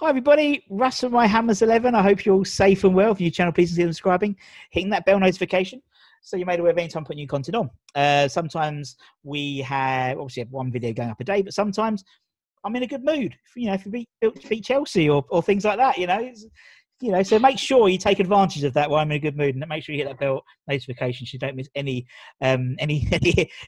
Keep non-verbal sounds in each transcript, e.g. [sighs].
Hi everybody, Russ from My Hammers 11. I hope you're all safe and well. If you channel, please consider subscribing, hitting that bell notification so you're made aware of any time putting new content on. Uh, sometimes we have obviously have one video going up a day, but sometimes I'm in a good mood. You know, if you beat, beat Chelsea or, or things like that, you know, you know. So make sure you take advantage of that while I'm in a good mood, and make sure you hit that bell notification so you don't miss any um, [laughs] any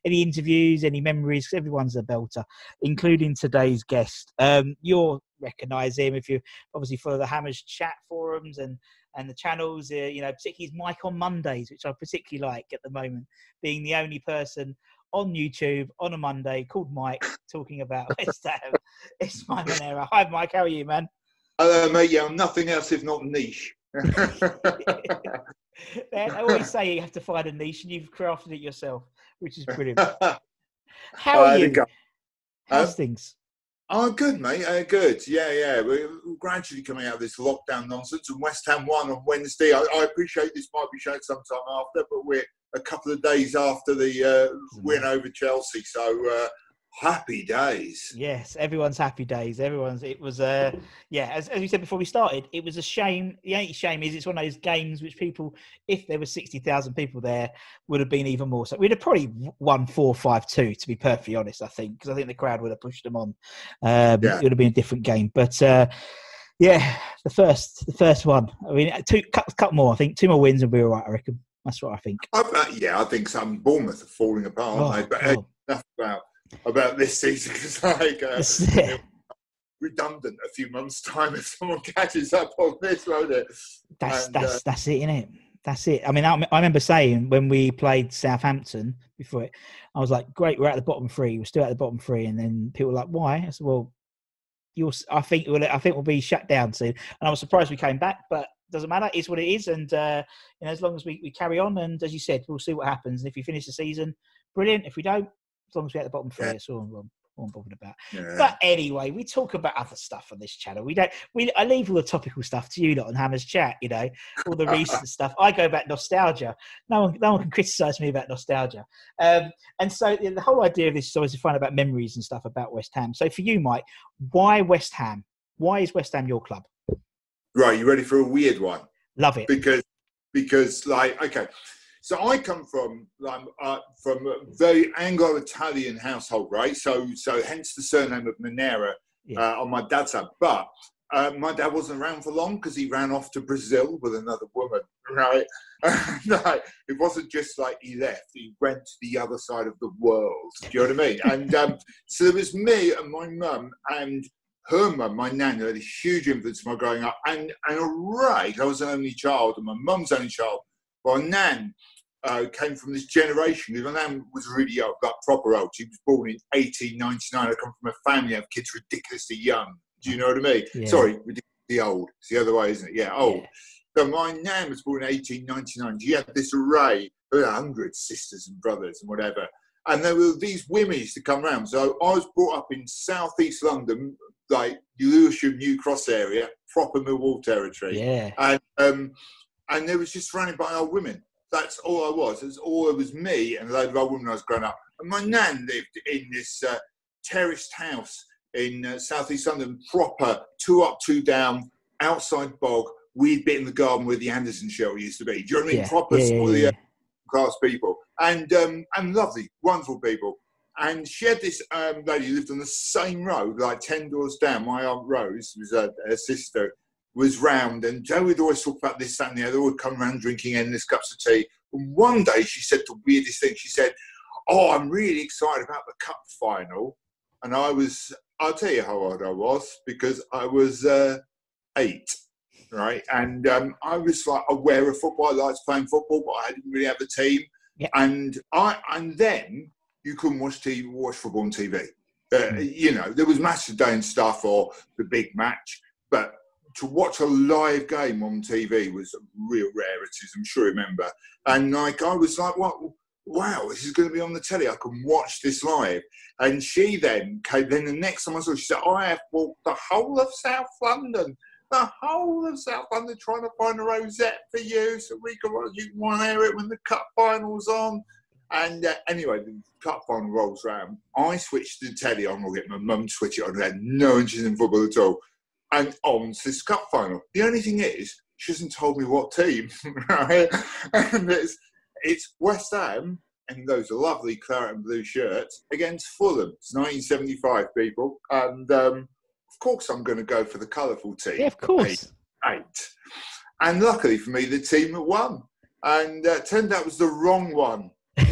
any, interviews, any memories. everyone's a belter, including today's guest. Um, you'll recognise him if you obviously follow the Hammers chat forums and and the channels. Uh, you know, particularly his Mike on Mondays, which I particularly like at the moment, being the only person on YouTube on a Monday called Mike talking about [laughs] West Ham. It's my Monera. Hi, Mike. How are you, man? Uh, mate, yeah, I'm nothing else if not niche. [laughs] They I always say you have to find a niche, and you've crafted it yourself, which is brilliant. [laughs] How Uh, are there you? you go. How's Uh, things? oh, good, mate. Uh, good. Yeah, yeah. We're gradually coming out of this lockdown nonsense, and West Ham won on Wednesday. I, I appreciate this might be shown sometime after, but we're a couple of days after the uh, win over Chelsea, so uh, happy days. Yes, everyone's happy days. Everyone's. It was. Uh, yeah, as, as we said before we started, it was a shame. The only shame is it's one of those games which people, if there were sixty thousand people there, would have been even more. So we'd have probably won four five two. To be perfectly honest, I think because I think the crowd would have pushed them on. Um, Yeah. It would have been a different game, but. Uh, yeah, the first, the first one. I mean, two, couple, couple more. I think two more wins and we're all right. I reckon. That's what I think. I, uh, yeah, I think some Bournemouth are falling apart, Oh, aren't they? But uh, God. enough about about this season because like uh, redundant a few months' time if someone [laughs] catches up on this, won't it? That's And, that's uh, that's it, innit? That's it. I mean, I, I remember saying when we played Southampton before it, I was like, "Great, we're at the bottom three. We're still at the bottom three. And then people were like, "Why?" I said, "Well, you'll. I think we'll. I think we'll be shut down soon." And I was surprised we came back, but doesn't matter. It's what it is. And uh, you know, as long as we, we carry on, and as you said, we'll see what happens. And if we finish the season, brilliant. If we don't, as long as we're at the bottom three, Yeah. that's all I'm, all I'm bothered about. Yeah. But anyway, we talk about other stuff on this channel. We don't. We I leave all the topical stuff to you lot on Hammers Chat. You know, all the recent [laughs] stuff. I go about nostalgia. No one, no one can criticise me about nostalgia. Um, and so the whole idea of this is always to find about memories and stuff about West Ham. So for you, Mike, why West Ham? Why is West Ham your club? Right, you ready for a weird one? Love it. Because because like okay, so I come from um, uh, from a very Anglo-Italian household, right? So so hence the surname of Monera Yeah. uh, on my dad's side. But uh, my dad wasn't around for long because he ran off to Brazil with another woman, right? [laughs] no, it wasn't just like he left; he went to the other side of the world. Do you know what I mean? And um, so there was me and my mum and her mum, my nan, who had a huge influence on my growing up. And and right, I was an only child, and my mum's only child. Well, nan uh, came from this generation. My nan was really old, like proper old. She was born in 1899. I come from a family of kids ridiculously young. Do you know what I mean? Yeah. Sorry, ridiculously old. It's the other way, isn't it? Yeah, old. Yeah. So my nan was born in 1899. She had this array, her hundred sisters and brothers and whatever. and there were these women used to come round. So I was brought up in southeast London, like Lewisham, New Cross area, proper Millwall territory. Yeah. And um, and there was just surrounded by old women. That's all I was. It was all it was me and a load of old women I was growing up. And my nan lived in this uh, terraced house in uh, southeast London, proper two up, two down, outside bog, weed bit in the garden where the Anderson shelter used to be. Do you know what I mean? Yeah. Proper Yeah, yeah, yeah. uh, class people and um, and lovely, wonderful people. And she had this um, lady who lived on the same road, like ten doors down. My aunt Rose was her, her sister, was round, and Joe would always talk about this, that, and the other. Would come round drinking endless cups of tea. And one day she said the weirdest thing. She said, "Oh, I'm really excited about the cup final." And I was, I'll tell you how old I was because I was uh, eight right? And um, I was like aware of football. I liked playing football, but I didn't really have a team. And I and then you couldn't watch TV, watch football on TV. Uh, You know, there was match of day and stuff or the big match, but to watch a live game on TV was a real rarity, as I'm sure you remember. And like I was like, what? Wow, this is going to be on the telly. I can watch this live. And she then came. Then the next time I saw, her, she said, "I have walked the whole of South London the whole of South London trying to find a rosette for you so we can you can to it when the cup final's on. And uh, anyway, the cup final rolls round. I switched the telly on, or get my mum to switch it on, who had no interest in football at all. And on to this cup final. The only thing is, she hasn't told me what team, [laughs] right? And it's, it's West Ham and those lovely claret and blue shirts against Fulham. It's 1975, people. And um, of course, I'm going to go for the colourful team. Yeah, of course. Eight. And luckily for me, the team that won. And uh, turned out was the wrong one. [laughs]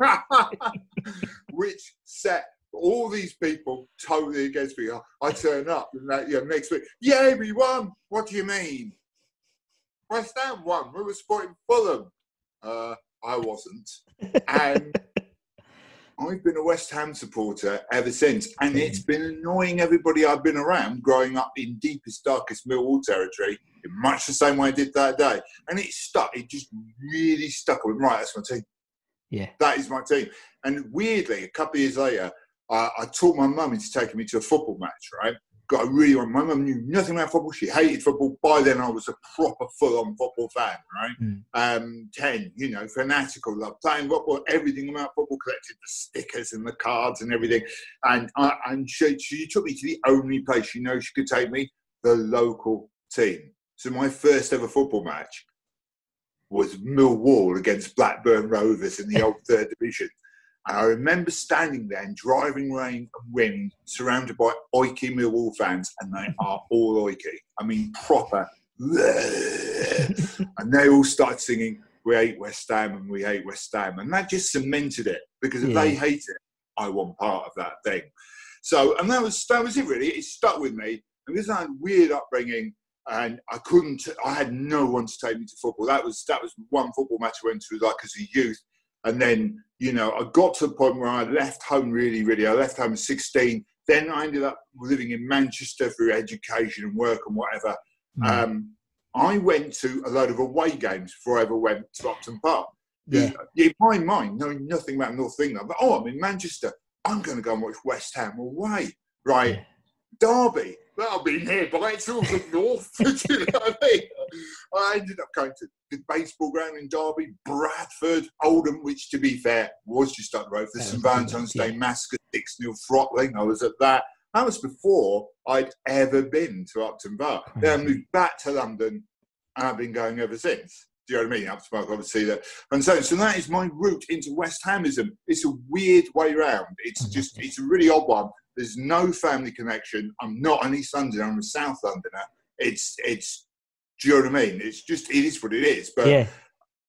[laughs] Which set all these people totally against me. I turn up and that, yeah, next week, yeah, we won. What do you mean? West Ham won. We were supporting Fulham. Uh, I wasn't. And [laughs] I've been a West Ham supporter ever since, and it's been annoying everybody I've been around growing up in deepest, darkest Millwall territory in much the same way I did that day. And it stuck, it just really stuck. I went, right, that's my team. Yeah. That is my team. And weirdly, a couple of years later, uh, I taught my mum into taking me to a football match, right? Got a really on my mum knew nothing about football. She hated football. By then, I was a proper full-on football fan, right? Mm. Um, ten, you know, fanatical, love playing football, everything about football. Collected the stickers and the cards and everything. And I, and she, she took me to the only place she knows she could take me, the local team. So my first ever football match was Millwall against Blackburn Rovers in the old [laughs] third division. And I remember standing there in driving rain and wind, surrounded by oiky Millwall fans, and they [laughs] are all oiky. I mean, proper. [laughs] and they all started singing, We hate West Ham and we hate West Ham. And that just cemented it because if they hate it, I want part of that thing. So, and that was that was it really. It stuck with me. And this had weird upbringing, and I couldn't. I had no one to take me to football. That was that was one football match I went to like as a youth, and then you know I got to the point where I left home really, really. I left home at sixteen. Then I ended up living in Manchester for education and work and whatever. Mm. Um, I went to a load of away games before I ever went to Upton Park. Yeah. In my mind, knowing nothing about North England, but oh, I'm in Manchester. I'm going to go and watch West Ham away. Right. Yeah. Derby. That'll be nearby. It's all the north. [laughs] You know what I mean? I ended up going to the baseball ground in Derby, Bradford, Oldham, which to be fair was just up the road for the St Valentine's Day. Massacre, 6 0 throttling. I was at that. That was before I'd ever been to Upton Park. Then I moved back to London and I've been going ever since. Do you know what I mean? Upton Park, obviously. That. And so, so that is my route into West Hamism. It's a weird way round. It's just, it's a really odd one. There's no family connection. I'm not an East Londoner. I'm a South Londoner. It's, it's, do you know what I mean? It's just, it is what it is. But yeah.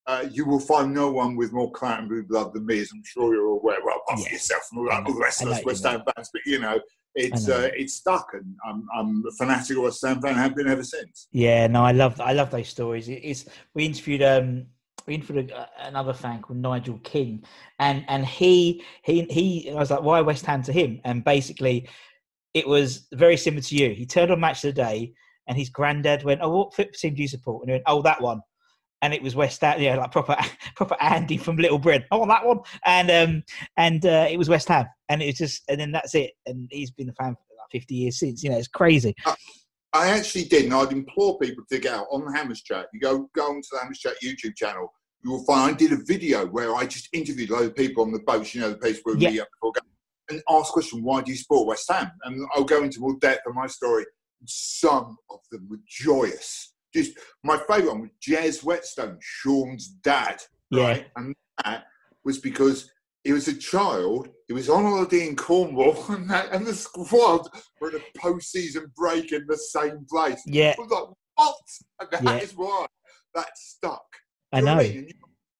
uh, you will find no one with more clan blue blood than me, as I'm sure you're aware. Well, apart from Yeah. yourself and all, I that, all the rest of us West Ham fans, but you know, it's uh, it's stuck, and I'm I'm a fanatical West Ham fan. Have been ever since. Yeah, no, I love I love those stories. It- It's we interviewed um we interviewed a, another fan called Nigel King, and and he he he. I was like, why West Ham to him? And basically, it was very similar to you. He turned on Match of the Day, and his granddad went, "Oh, what football team do you support?" And he went, "Oh, that one." and it was West Ham, yeah, like proper [laughs] proper Andy from Little Britain. Oh, that one, and um, and uh, it was West Ham, and it was just, and then that's it. And he's been a fan for like 50 years since. You know, it's crazy. I actually did, and I'd implore people to get out on the Hammers Chat. You go go onto the Hammers Chat YouTube channel. You will find I did a video where I just interviewed a load of people on the boats. You know, the place where we Yeah. meet up before going, and ask question, why do you support West Ham? And I'll go into more depth of my story. Some of them were joyous. Just my favourite one was Jez Whetstone, Sean's dad. Right, and that was because he was a child. He was on holiday in Cornwall, [laughs] and, that, and the squad were in a post-season break in the same place. Yeah, I was like, what? And that Yeah. is why that stuck. I You know. what mean?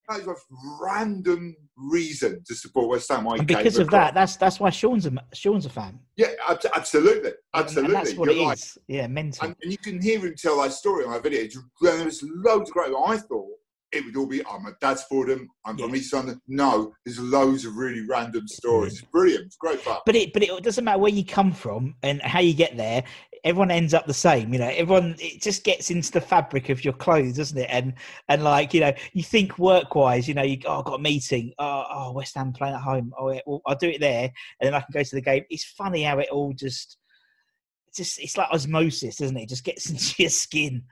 That is a random reason to support West Ham. I And because of that, that's that's why Sean's a Sean's a fan. yeah, ab- absolutely, absolutely. And that's what You're it right. is. Yeah, mental. And, and you can hear him tell that story on that video. There was loads of great. I thought it would all be, oh, my dad's for them. I'm from Yeah. East London. No, there's loads of really random stories. It's brilliant. It's great fun. but it but it doesn't matter where you come from and how you get there everyone ends up the same you know everyone it just gets into the fabric of your clothes doesn't it and and like you know you think work wise you know you oh, i've got a meeting oh, oh west ham playing at home oh yeah, well, i'll do it there and then i can go to the game it's funny how it all just it's just it's like osmosis isn't it it just gets [laughs] into your skin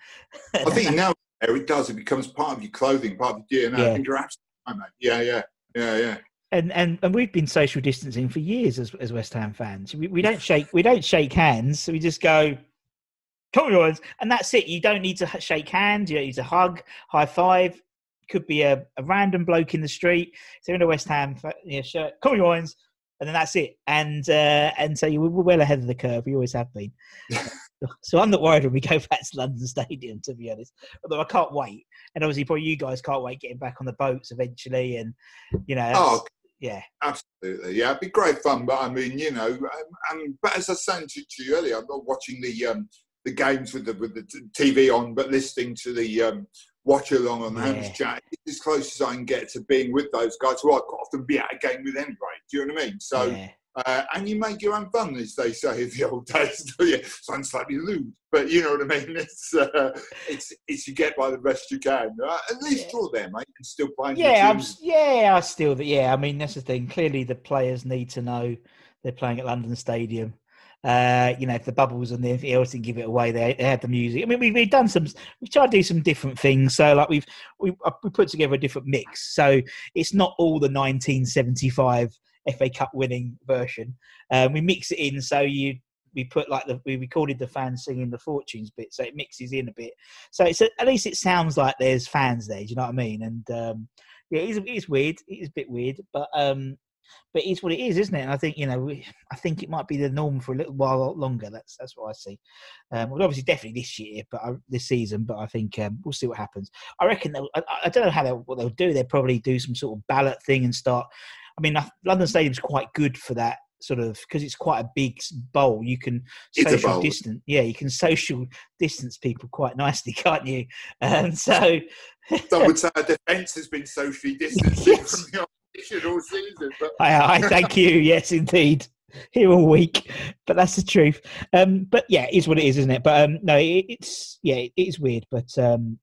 I think now it does. It becomes part of your clothing, part of your DNA. Yeah. I think you're absolutely right, mate. Yeah, yeah, yeah, yeah. and and and we've been social distancing for years as, as West Ham fans. We, we don't shake we don't shake hands. We just go, come on, guys," and that's it. You don't need to shake hands. You don't need to hug, high five. Could be a, a random bloke in the street. So in a West Ham yeah, shirt, come on, guys," and then that's it. And uh, and so you we're well ahead of the curve. We always have been. [laughs] [laughs] so I'm not worried when we go back to London Stadium, to be honest. Although I can't wait, and obviously probably you guys can't wait getting back on the boats eventually, and you know, Oh, yeah. Absolutely, yeah, it'd be great fun. But I mean, you know, um, but as I saying to, you earlier, I'm not watching the um, the games with the with the t- TV on, but listening to the um, watch along on the Yeah. Chat. It's as close as I can get to being with those guys who I quite often be at a game with anyway. Do you know what I mean? So, yeah. Uh, and you make your own fun, as they say in the old days. [laughs] you? Sounds slightly lewd, but you know what I mean. [laughs] It's uh, it's it's you get by the best you can. Uh, at least Yeah. draw there, mate, and still play. Yeah, I'm, yeah, I still, yeah. I mean, that's the thing. Clearly, the players need to know they're playing at London Stadium. Uh, you know, if the bubbles and anything else didn't give it away, they, they had the music. I mean, we've, we've done some, we've tried to do some different things. So, like, we've we uh, we put together a different mix. So it's not all the 1975 FA Cup winning version. Um, we mix it in so you we put like the we recorded the fans singing the fortunes bit, so it mixes in a bit. So it's at least it sounds like there's fans there. Do you know what I mean? And um, yeah, it is, it is weird. It is a bit weird, but um, but it's what it is, isn't it? And I think you know, we, I think it might be the norm for a little while longer. That's that's what I see. Um, well, obviously, definitely this year, but I, this season. But I think um, we'll see what happens. I reckon I, I don't know how they'll, what they'll do. They'll probably do some sort of ballot thing and start. I mean, London Stadium's quite good for that sort of because it's quite a big bowl. You can It's social distance. Yeah, you can social distance people quite nicely, [laughs] can't you? And so [laughs] Some would say our defence has been socially distanced Yes. from the opposition all season, but I, I thank you. [laughs] Yes, indeed. Here all week, but that's the truth. Um, but yeah, it is what it is, isn't it? But um, no, it, it's yeah, it is weird. But um,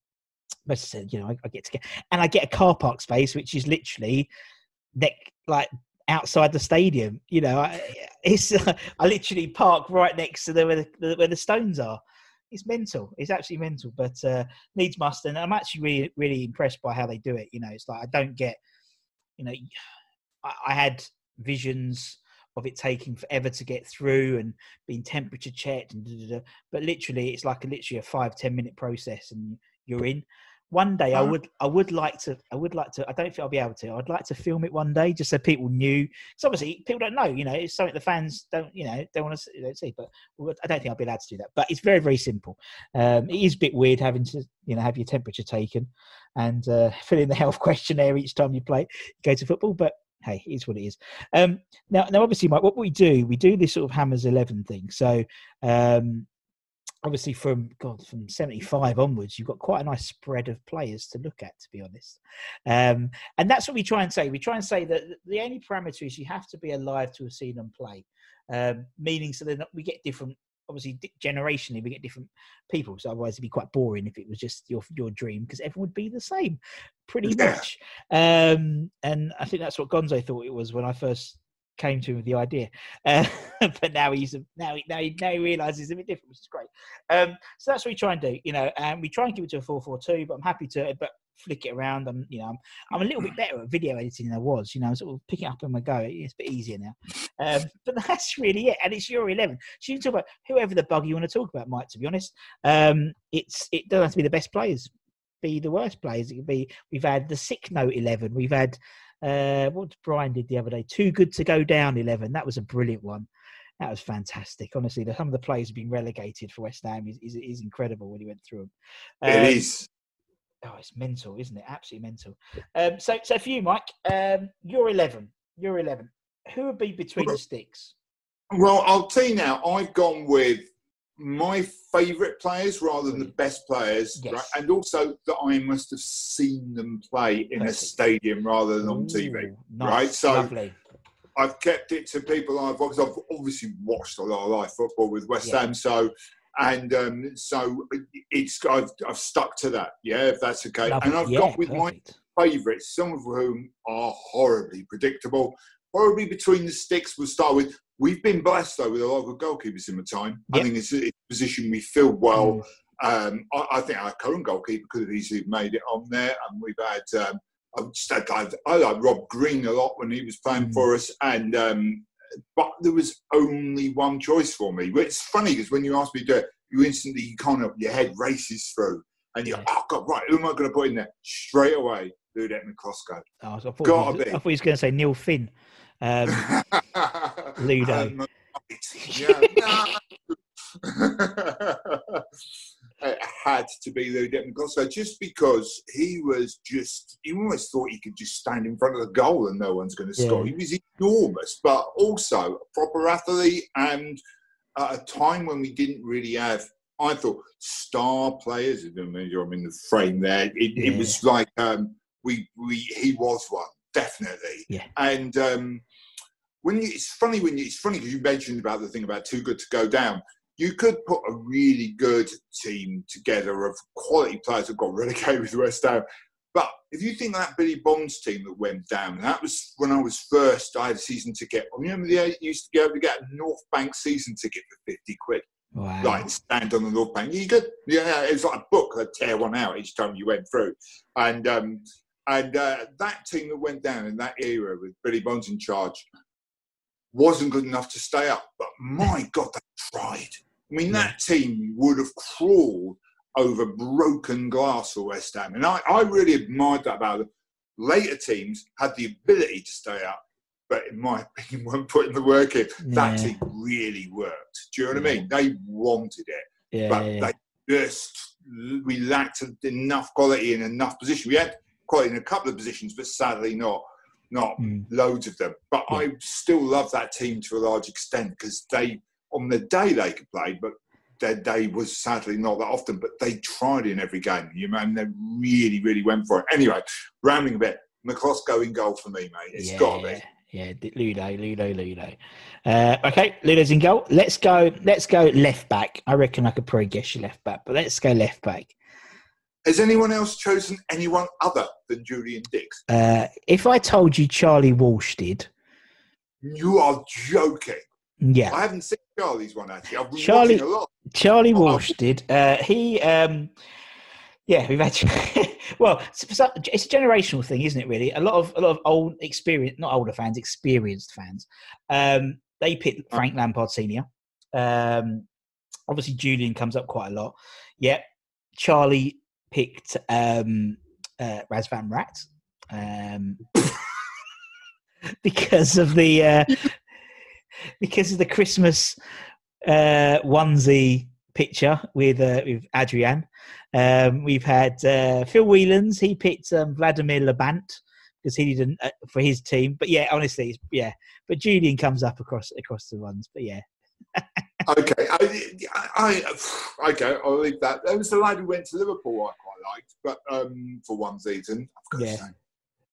as I said, you know, I, I get to get and I get a car park space, which is literally neck like outside the stadium. You know, I, it's [laughs] I literally park right next to the where the, where the stones are. It's mental. It's actually mental, but uh, needs must. And I'm actually really really impressed by how they do it. You know, it's like I don't get, you know, [sighs] I, I had visions of it taking forever to get through and being temperature checked and da, da, da. but literally it's like a literally a five ten minute process and you're in one day i Oh. would i would like to i would like to i don't think i'll be able to i'd like to film it one day just so people knew because obviously people don't know you know it's something the fans don't you know don't want to see, don't see but i don't think i'll be allowed to do that but it's very very simple um, it is a bit weird having to you know have your temperature taken and uh, [laughs] fill in the health [laughs] questionnaire each time you play go to football but hey, it is what it is. Um, now, now, obviously, Mike, what we do, we do this sort of Hammers Eleven thing. So, um, obviously, from God, from seventy five onwards, you've got quite a nice spread of players to look at, to be honest. Um, and that's what we try and say. We try and say that the only parameter is you have to be alive to have seen them play, um, meaning so that we get different obviously generationally we get different people, so otherwise it'd be quite boring if it was just your your dream because everyone would be the same, pretty much. Um, and I think that's what Gonzo thought it was when I first came to him with the idea. Uh, [laughs] but now he's now he now he, now he realizes a bit different, which is great. Um, so that's what we try and do, you know. And we try and keep it to a four four two, but I'm happy to but flick it around. I'm you know I'm, I'm a little bit better at video editing than I was. You know, I'm sort of picking it up on my go. It's a bit easier now. Um, but [laughs] that's really it. And it's your eleven. So you can talk about whoever the bug you want to talk about, Mike. To be honest, um, it's it doesn't have to be the best players. Be the worst players. It could be. We've had the sick note eleven. We've had uh, what Brian did the other day. Too good to go down eleven. That was a brilliant one. That was fantastic. Honestly, the, some of the players have been relegated for West Ham is, is, is incredible when he went through them. It is. Oh, it's mental, isn't it? Absolutely mental. Um, so, so for you, Mike, um, you're 11. You're 11. Who would be between the sticks? Well, I'll tell you now, I've gone with my favourite players rather than the best players, Yes. right? and also that I must have seen them play in a stadium rather than on TV. Ooh, nice, right, so- lovely. I've kept it to people I've because I've obviously watched a lot of live football with West Yeah. Ham, so and um, so it's I've, I've stuck to that. Yeah, if that's okay. Lovely. And I've yeah, got with my favourites, some of whom are horribly predictable. Probably between the sticks, we'll start with. We've been blessed though with a lot of goalkeepers in the time. I think it's a, position we filled well. Mm. Um, I, I think our current goalkeeper could have easily made it on there, and we've had. Um, I've just had, I've, I like Rob Green a lot when he was playing Mm. for us, and um, but there was only one choice for me. It's funny because when you ask me to do it, you instantly you of your head races through, and you're Yeah. oh god, right, who am I going to put in there straight away? Ludek Miklosko. Oh, I thought, Gotta was, be. I thought he was going to say Neil Finn. Um, Ludo. [laughs] Um, yeah, no. [laughs] it had to be Ludek Miklosko just because he was just, you almost thought he could just stand in front of the goal and no one's going to score. He was enormous, but also a proper athlete and at a time when we didn't really have, I thought, star players. I don't know if I'm in the frame there. It, it was like um, we, we, he was one, definitely. Yeah. And um, when you, it's funny when you, it's funny because you mentioned about the thing about too good to go down. You could put a really good team together of quality players that got relegated [laughs] with West Ham. But if you think that Billy Bonds team that went down, that was when I was first. I had a season ticket. I remember the you used to be able to get a North Bank season ticket for fifty quid. wow. Like stand on the North Bank. You could, yeah, it was like a book. I'd tear one out each time you went through, and um, and uh, that team that went down in that era with Billy Bonds in charge wasn't good enough to stay up. But my God, they tried. I mean, that team would have crawled over broken glass for West Ham, and I, I really admired that about them. Later teams had the ability to stay up, but in my [laughs] opinion, weren't putting the work in. That team really worked. Do you know what I mean? They wanted it, yeah, but yeah, yeah. they just we lacked enough quality in enough position. We had quality in a couple of positions, but sadly not not Mm. loads of them. But Yeah. I still love that team to a large extent because they, on the day they could play, but their day was sadly not that often. But they tried in every game, you know, they really, really went for it. Anyway, rambling a bit. Miklosko in goal for me, mate. It's yeah, got to be. Yeah, Ludo, Ludo, Ludo. Uh, okay, Ludo's in goal. Let's go. Let's go left back. I reckon I could probably guess your left back, but let's go left back. Has anyone else chosen anyone other than Julian Dicks? Uh, if I told you Charlie Walsh did, You are joking. yeah, I haven't seen Charlie's one actually. I've been Charlie- watching a lot. Charlie Oh, Walsh did. Uh, he, um, yeah, we've had. [laughs] well, it's, it's a generational thing, isn't it? Really, a lot of a lot of old, experience, not older fans, experienced fans. Um, they picked Frank Lampard senior. Um, obviously, Julian comes up quite a lot. Yeah, Charlie picked um, uh, Razvan Rat. Um, [laughs] because of the uh, because of the Christmas uh, onesie picture with uh, with Adrian. Um, we've had uh, Phil Whelans. He picked um, Vladimir Labant because he didn't uh, for his team. But yeah, honestly, yeah. But Julian comes up across across the ones. But yeah, [laughs] Okay, I, I, [sighs] okay, I'll leave that. There was a lad who went to Liverpool I quite liked, but um, for one season, I've got Yeah. to say.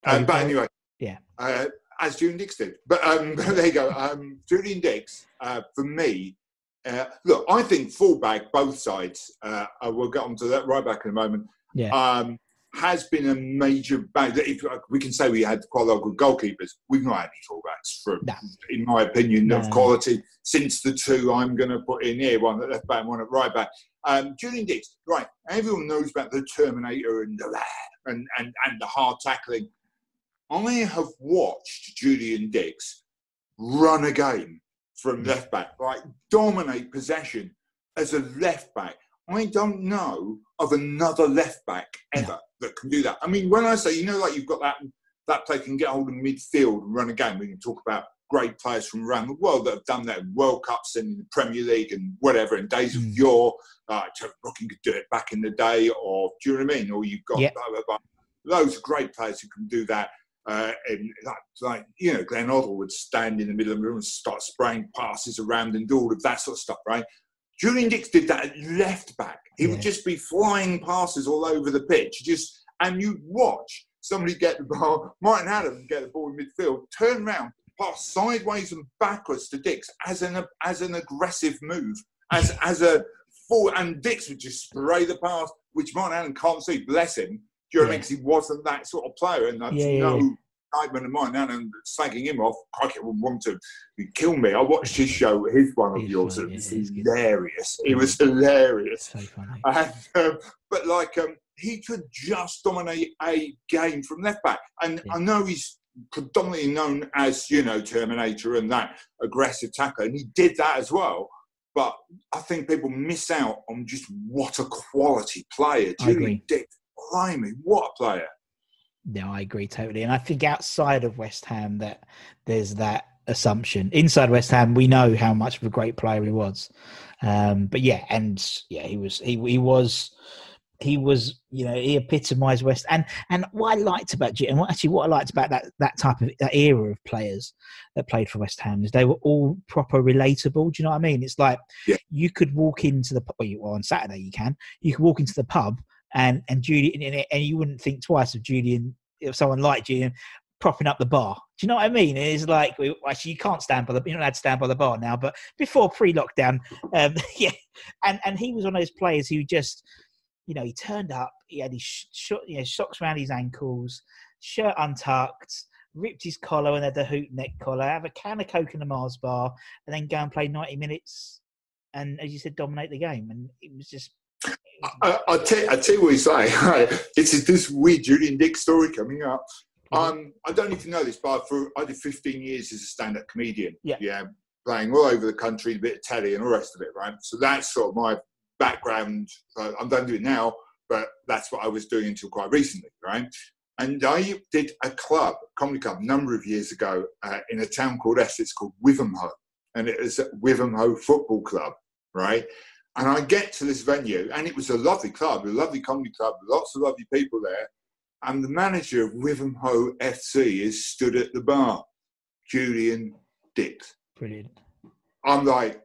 Um, but anyway, Yeah. uh, as Julian Dicks did. But um, [laughs] there you go. Um, Julian Dicks, uh, for me, Uh, look, I think fullback, both sides, uh, uh, we'll get onto that right back in a moment, Yeah. um, has been a major bang. If, uh, we can say we had quite a lot of good goalkeepers. We've not had any fullbacks, from, No. in my opinion, No, of quality since the two I'm going to put in here one at left back, one at right back. Um, Julian Dicks, right? Everyone knows about the Terminator and the and, and, and the hard tackling. I have watched Julian Dicks run a game from left back, like dominate possession as a left back. I don't know of another left back ever that can do that. I mean, when I say, you know, like you've got that that player can get hold of midfield and run a game. We can talk about great players from around the world that have done that in World Cups and in the Premier League and whatever in days of Mm. yore. Uh, Brooking could do it back in the day, or do you know what I mean? Or you've got Yeah. blah, blah, blah. loads of great players who can do that. Uh, and like, like, you know, Glenn Hoddle would stand in the middle of the room and start spraying passes around and do all of that sort of stuff, right? Julian Dicks did that at left back. He Yeah. would just be flying passes all over the pitch, just and you'd watch somebody get the ball, [laughs] Martin Adam get the ball in midfield, turn round, pass sideways and backwards to Dicks as an as an aggressive move, as as a full, and Dicks would just spray the pass, which Martin Adam can't see. Bless him. Do you know what I mean? Yeah. 'Cause he wasn't that sort of player, and that's Yeah, yeah, no indictment of mine. And slagging him off, I wouldn't want to kill me. I watched his show, his one of He's yours. funny, It was yeah, he's hilarious. It was hilarious. So funny. And, um, but like um, he could just dominate a game from left back, and Yeah. I know he's predominantly known as you know Terminator and that aggressive tackler, and he did that as well. But I think people miss out on just what a quality player. Julian agree. Dick, blimey, what a player! No, I agree totally. And I think outside of West Ham that there's that assumption. Inside West Ham, we know how much of a great player he was. Um, but yeah, and yeah, he was he he was he was you know he epitomised West and and what I liked about G and what actually what I liked about that that type of that era of players that played for West Ham is they were all proper relatable. Do you know what I mean? It's like Yeah. you could walk into the well, you, well on Saturday you can you could walk into the pub and and Julian and, you wouldn't think twice of Julian if someone like Julian propping up the bar. Do you know what I mean? It's like actually you can't stand by the you're not allowed to stand by the bar now, but before pre-lockdown, um, [laughs] yeah, and and he was one of those players who just you know he turned up, he had his sh- you know socks around his ankles, shirt untucked. Ripped his collar and had the hoot neck collar, have a can of Coke in the Mars bar, and then go and play 90 minutes and, as you said, dominate the game. And it was just. I, I, tell, I tell you what you say. [laughs] it's this weird Julian Dick story coming up. Um, I don't even know this, but for I did 15 years as a stand-up comedian. Yeah. yeah, playing all over the country, a bit of telly and all the rest of it, right? So that's sort of my background. Uh, I'm done do it now, but that's what I was doing until quite recently, right? And I did a club, comedy club, a number of years ago uh, in a town called Essex called Wivenhoe, and it was at Wivenhoe Football Club, right? And I get to this venue, and it was a lovely club, a lovely comedy club, lots of lovely people there. And the manager of Wivenhoe FC is stood at the bar, Julian Dicks. Brilliant. I'm like,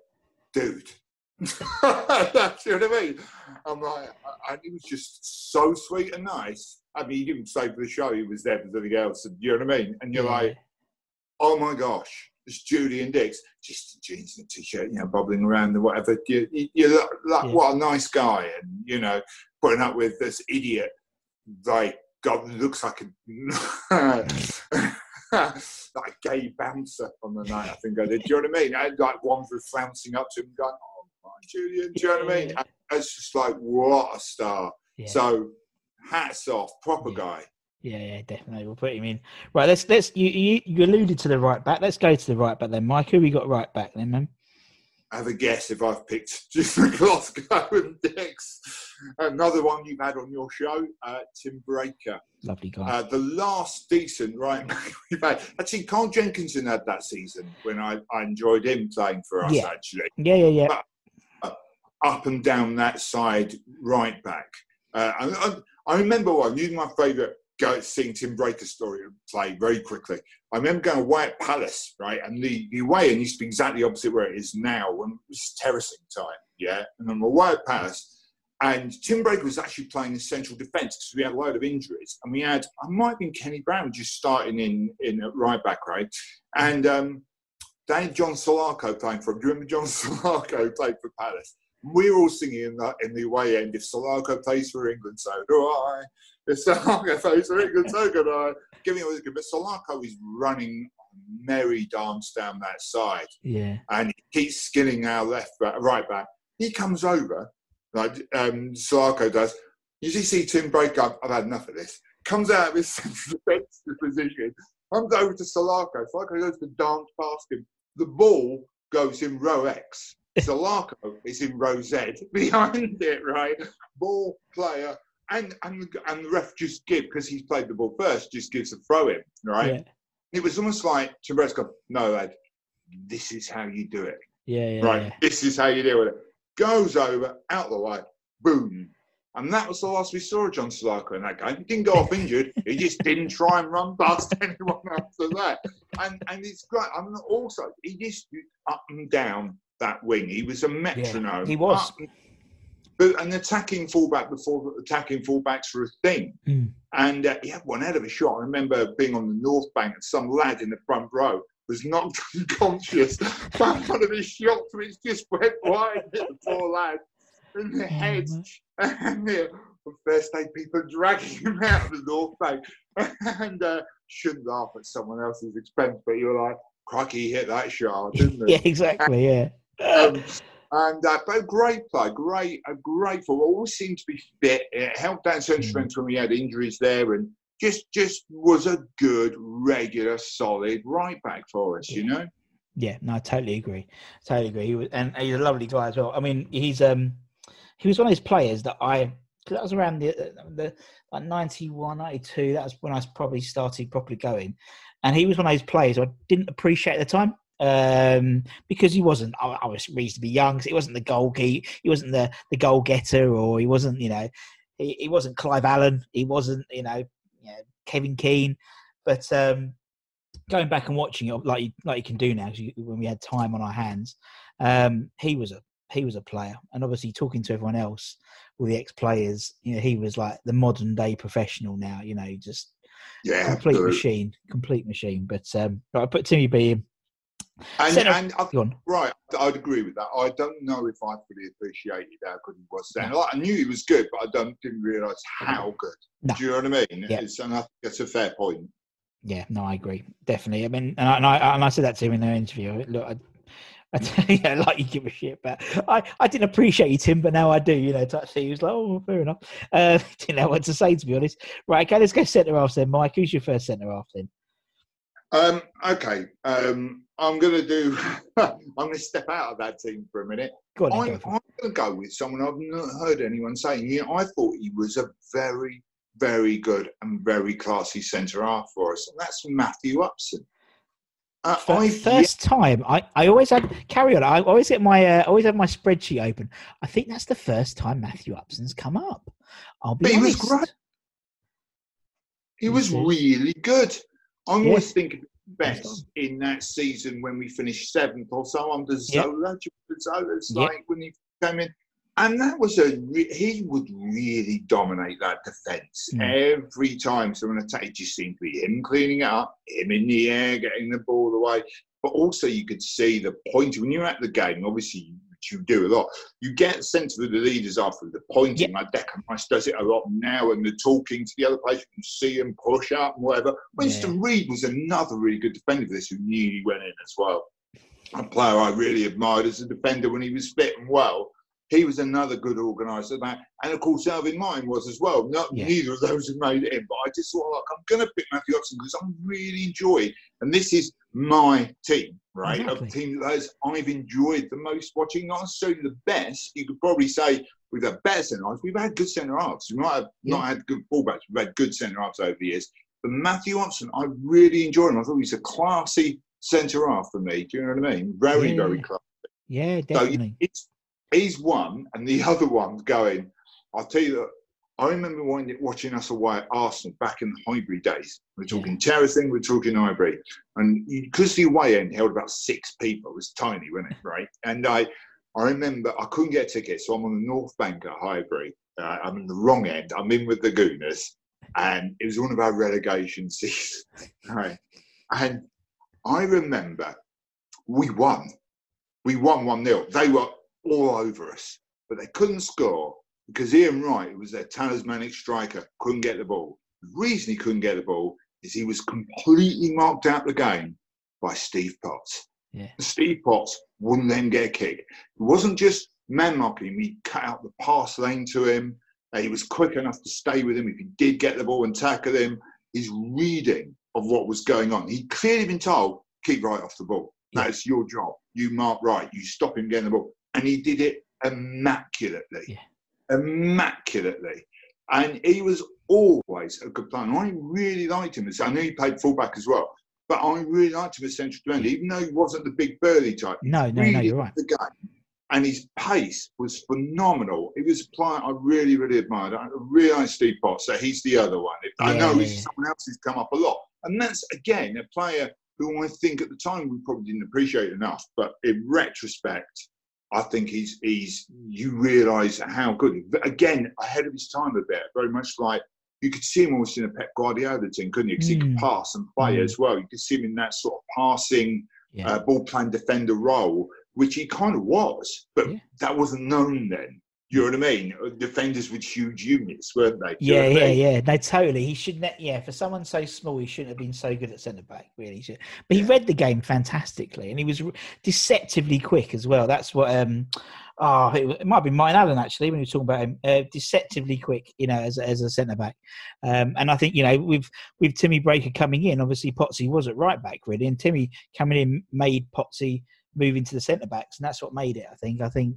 dude. [laughs] That's you know what I mean? I'm like, and he was just so sweet and nice. I mean, he didn't say for the show he was there for something else. And, you know what I mean? And you're Yeah. like, oh my gosh, it's Julian Dicks, just jeans and a t-shirt, you know, bobbling around and whatever. You, you, you're like, Yeah. what a nice guy, and you know, putting up with this idiot, like God looks like a [laughs] like gay bouncer on the night. I think I did. Do you know what I mean? I had like one for flouncing up to him, going, "Oh, my Julian," do you know what I mean? And it's just like what a star. Yeah. So hats off, proper Yeah. guy. Yeah, yeah, definitely. We'll put him in. Right, let's let's you you, you alluded to the right back. Let's go to the right back then. Mike, who we got right back then, man? I have a guess if I've picked [laughs] Jim Glasgow and Dicks. Another one you've had on your show, uh, Tim Breacker. Lovely guy. Uh, the last decent right [laughs] back we've had. Actually, Carl Jenkinson had that season when I, I enjoyed him playing for us, Yeah. actually. yeah, yeah, yeah. Up and down that side right back. Uh, and I, I remember one, you my favourite go seeing Tim Breacker story play very quickly. I remember going away at Palace, right? And the, the away end used to be exactly opposite where it is now when it was terracing time, yeah? And I'm at Palace. And Tim Breacker was actually playing in central defence because we had a load of injuries. And we had, I might have been Kenny Brown just starting in, in at right back, right? And um, had John Salako playing for. Do you remember John [laughs] Salako played for Palace? We're all singing in the, in the away end. If Salako plays for England, so do I. If Salako plays for England, so do I. Give this good. But Salako is running merry dance down that side Yeah. and he keeps skinning our left back, right back. He comes over, like um, Sarko does. You just see Tim break up. I've had enough of this. Comes out of his [laughs] defensive position, comes over to Salako. Salako goes to dance past him. The ball goes in row X. [laughs] Salako is in row Z [laughs] behind it, right? Ball player. And, and, and the ref just give, because he's played the ball first, just gives a throw in, right? Yeah. It was almost like Timber's go, no, lad, this is how you do it. Yeah. Yeah. right, yeah. this is how you deal with it. Goes over, out the way, boom. And that was the last we saw of John Salako in that game. He didn't go off injured. He just didn't try and run past [laughs] anyone after that. And and it's great. I mean, also, he just up and down that wing. He was a metronome. he was. Up but an attacking fullback before attacking fullbacks were a thing. Mm. And uh, he had one hell of a shot. I remember being on the North Bank and some lad in the front row was knocked unconscious [laughs] by [laughs] one of his shots, which just went [laughs] wide hit the poor lad in the head. And the first aid people dragging him out of the North Bank. And uh, shouldn't laugh at someone else's expense, but you're like, crikey, he hit that shot, didn't he? Yeah. Exactly. Yeah. Um, and uh, but a great player, great, a great football. Always seemed to be fit. It helped out centre Mm. when we had injuries there, and just just was a good, regular, solid right back for us. You know. Yeah, no, I totally agree. Totally agree. He was, and he's a lovely guy as well. I mean, he's um, he was one of those players that I, cause that was around the the like 91, 92. That was when I probably started properly going, and he was one of those players I didn't appreciate at the time. Um, because he wasn't, I, I was reasonably young. So he wasn't the goal key, he wasn't the the goal getter, or he wasn't, you know, he, he wasn't Clive Allen, he wasn't, you know, you know Kevin Keen, but um, going back and watching it like you, like you can do now, you, when we had time on our hands um he was a he was a player and obviously talking to everyone else all the ex-players you know he was like the modern day professional now you know just Yeah. complete absolutely. machine complete machine but um right, i put timmy b in And, Centre- and I, right, I'd agree with that. I don't know if I fully appreciated how good he was then. Like, I knew he was good, but I don't didn't realise how good. No. Do you know what I mean? Yeah. It's, and I think that's a fair point. yeah no i agree definitely i mean and i and i, and I said that to him in the interview look I, I, [laughs] yeah, like you give a shit, but I, I didn't appreciate you, Tim, but now I do. You know, touch he was like, oh, fair enough. Uh, [laughs] didn't know what to say to be honest. Right, okay, let's go centre half then. Mike, who's your first centre half then? Um, okay, um, I'm going to do. [laughs] I'm going to step out of that team for a minute. Go on, I'm, go. I'm going to go with someone I've not heard anyone saying. I thought he was a very, very good and very classy centre half for us, and that's Matthew Upson. Uh, I first time, I, I always had carry on. I always get my uh, always have my spreadsheet open. I think that's the first time Matthew Upson's come up. I'll be But he was honest. great. he was really good. I Yeah. always think of Best in that season when we finished seventh or so under. Zola. Do you remember Zola? It's Yeah. like when he came in. And that was a re- he would really dominate that defence Mm. every time someone attacked. It just seemed to be him cleaning it up, him in the air, getting the ball away. But also, you could see the point when you're at the game. Obviously, you do a lot. You get a sense of who the leaders are through the pointing. Like Declan Rice does it a lot now, and the talking to the other players. You can see him push up and whatever. Winston Reid was another really good defender for this, who nearly went in as well. A player I really admired as a defender when he was fit and well. He was another good organiser. That, and of course, Alvin Martin was as well. Not Yeah. neither of those have made it in, but I just thought, like, I'm going to pick Matthew Upson because I'm really enjoying, and this is my team, right? Exactly. A team that has- I've enjoyed the most watching. Not necessarily the best. You could probably say we've had better centre halves. We've had good centre halves. We might have not had good fullbacks. We've had good centre halves over the years. But Matthew Upson, I really enjoyed him. I thought he was a classy centre half for me. Do you know what I mean? Very, Yeah, very yeah. classy. Yeah, So definitely. it's he's one, and the [laughs] other one's going. I'll tell you that. I remember watching us away at Arsenal back in the Highbury days. We're talking terracing, we're talking Highbury, and because the away end held about six people, it was tiny, wasn't it? [laughs] Right, and I, I remember I couldn't get tickets, so I'm on the North Bank at Highbury. Uh, I'm in the wrong end. I'm in with the Gooners, and it was one of our relegation [laughs] seasons. Right, and I remember we won. We won 1 0. They were all over us, but they couldn't score because Ian Wright, who was their talismanic striker, couldn't get the ball. The reason he couldn't get the ball is he was completely marked out the game by Steve Potts. Yeah. Steve Potts wouldn't then get a kick. It wasn't just man marking him, he cut out the pass lane to him. Uh, He was quick enough to stay with him if he did get the ball and tackle him. His reading of what was going on. He'd clearly been told, keep right off the ball. That's your job. You mark right. You stop him getting the ball. And he did it immaculately. Yeah. Immaculately. And he was always a good player. And I really liked him. as- I know he played fullback as well. But I really liked him as central defender, even though he wasn't the big burly type No, no, no, you're right. the game. And his pace was phenomenal. He was a player I really, really admired. I really like Steve Potts, so he's the other one. I Yeah, know yeah, yeah. someone else who's come up a lot. And that's, again, a player who I think at the time we probably didn't appreciate enough. But in retrospect, I think he's, he's you realise how good. But again, ahead of his time a bit, very much like you could see him almost in a Pep Guardiola team, couldn't you? Because he could Mm. pass and play Mm. as well. You could see him in that sort of passing, Yeah. uh, ball playing defender role, which he kind of was, but Yeah. that wasn't known then. You know what I mean? Defenders with huge units, weren't they? Do you know Yeah, I yeah, mean? yeah. No, totally. He shouldn't. have- Yeah, for someone so small, he shouldn't have been so good at centre back. Really, should- but he read the game fantastically, and he was deceptively quick as well. That's what. um Oh, it, it might be Martin Allen actually when you talk about him. Uh, deceptively quick, you know, as a- as a centre back. Um, and I think you know with with Timmy Breacker coming in, obviously Potsy was at right back really, and Timmy coming in made Potsy move into the centre backs, and that's what made it. I think. I think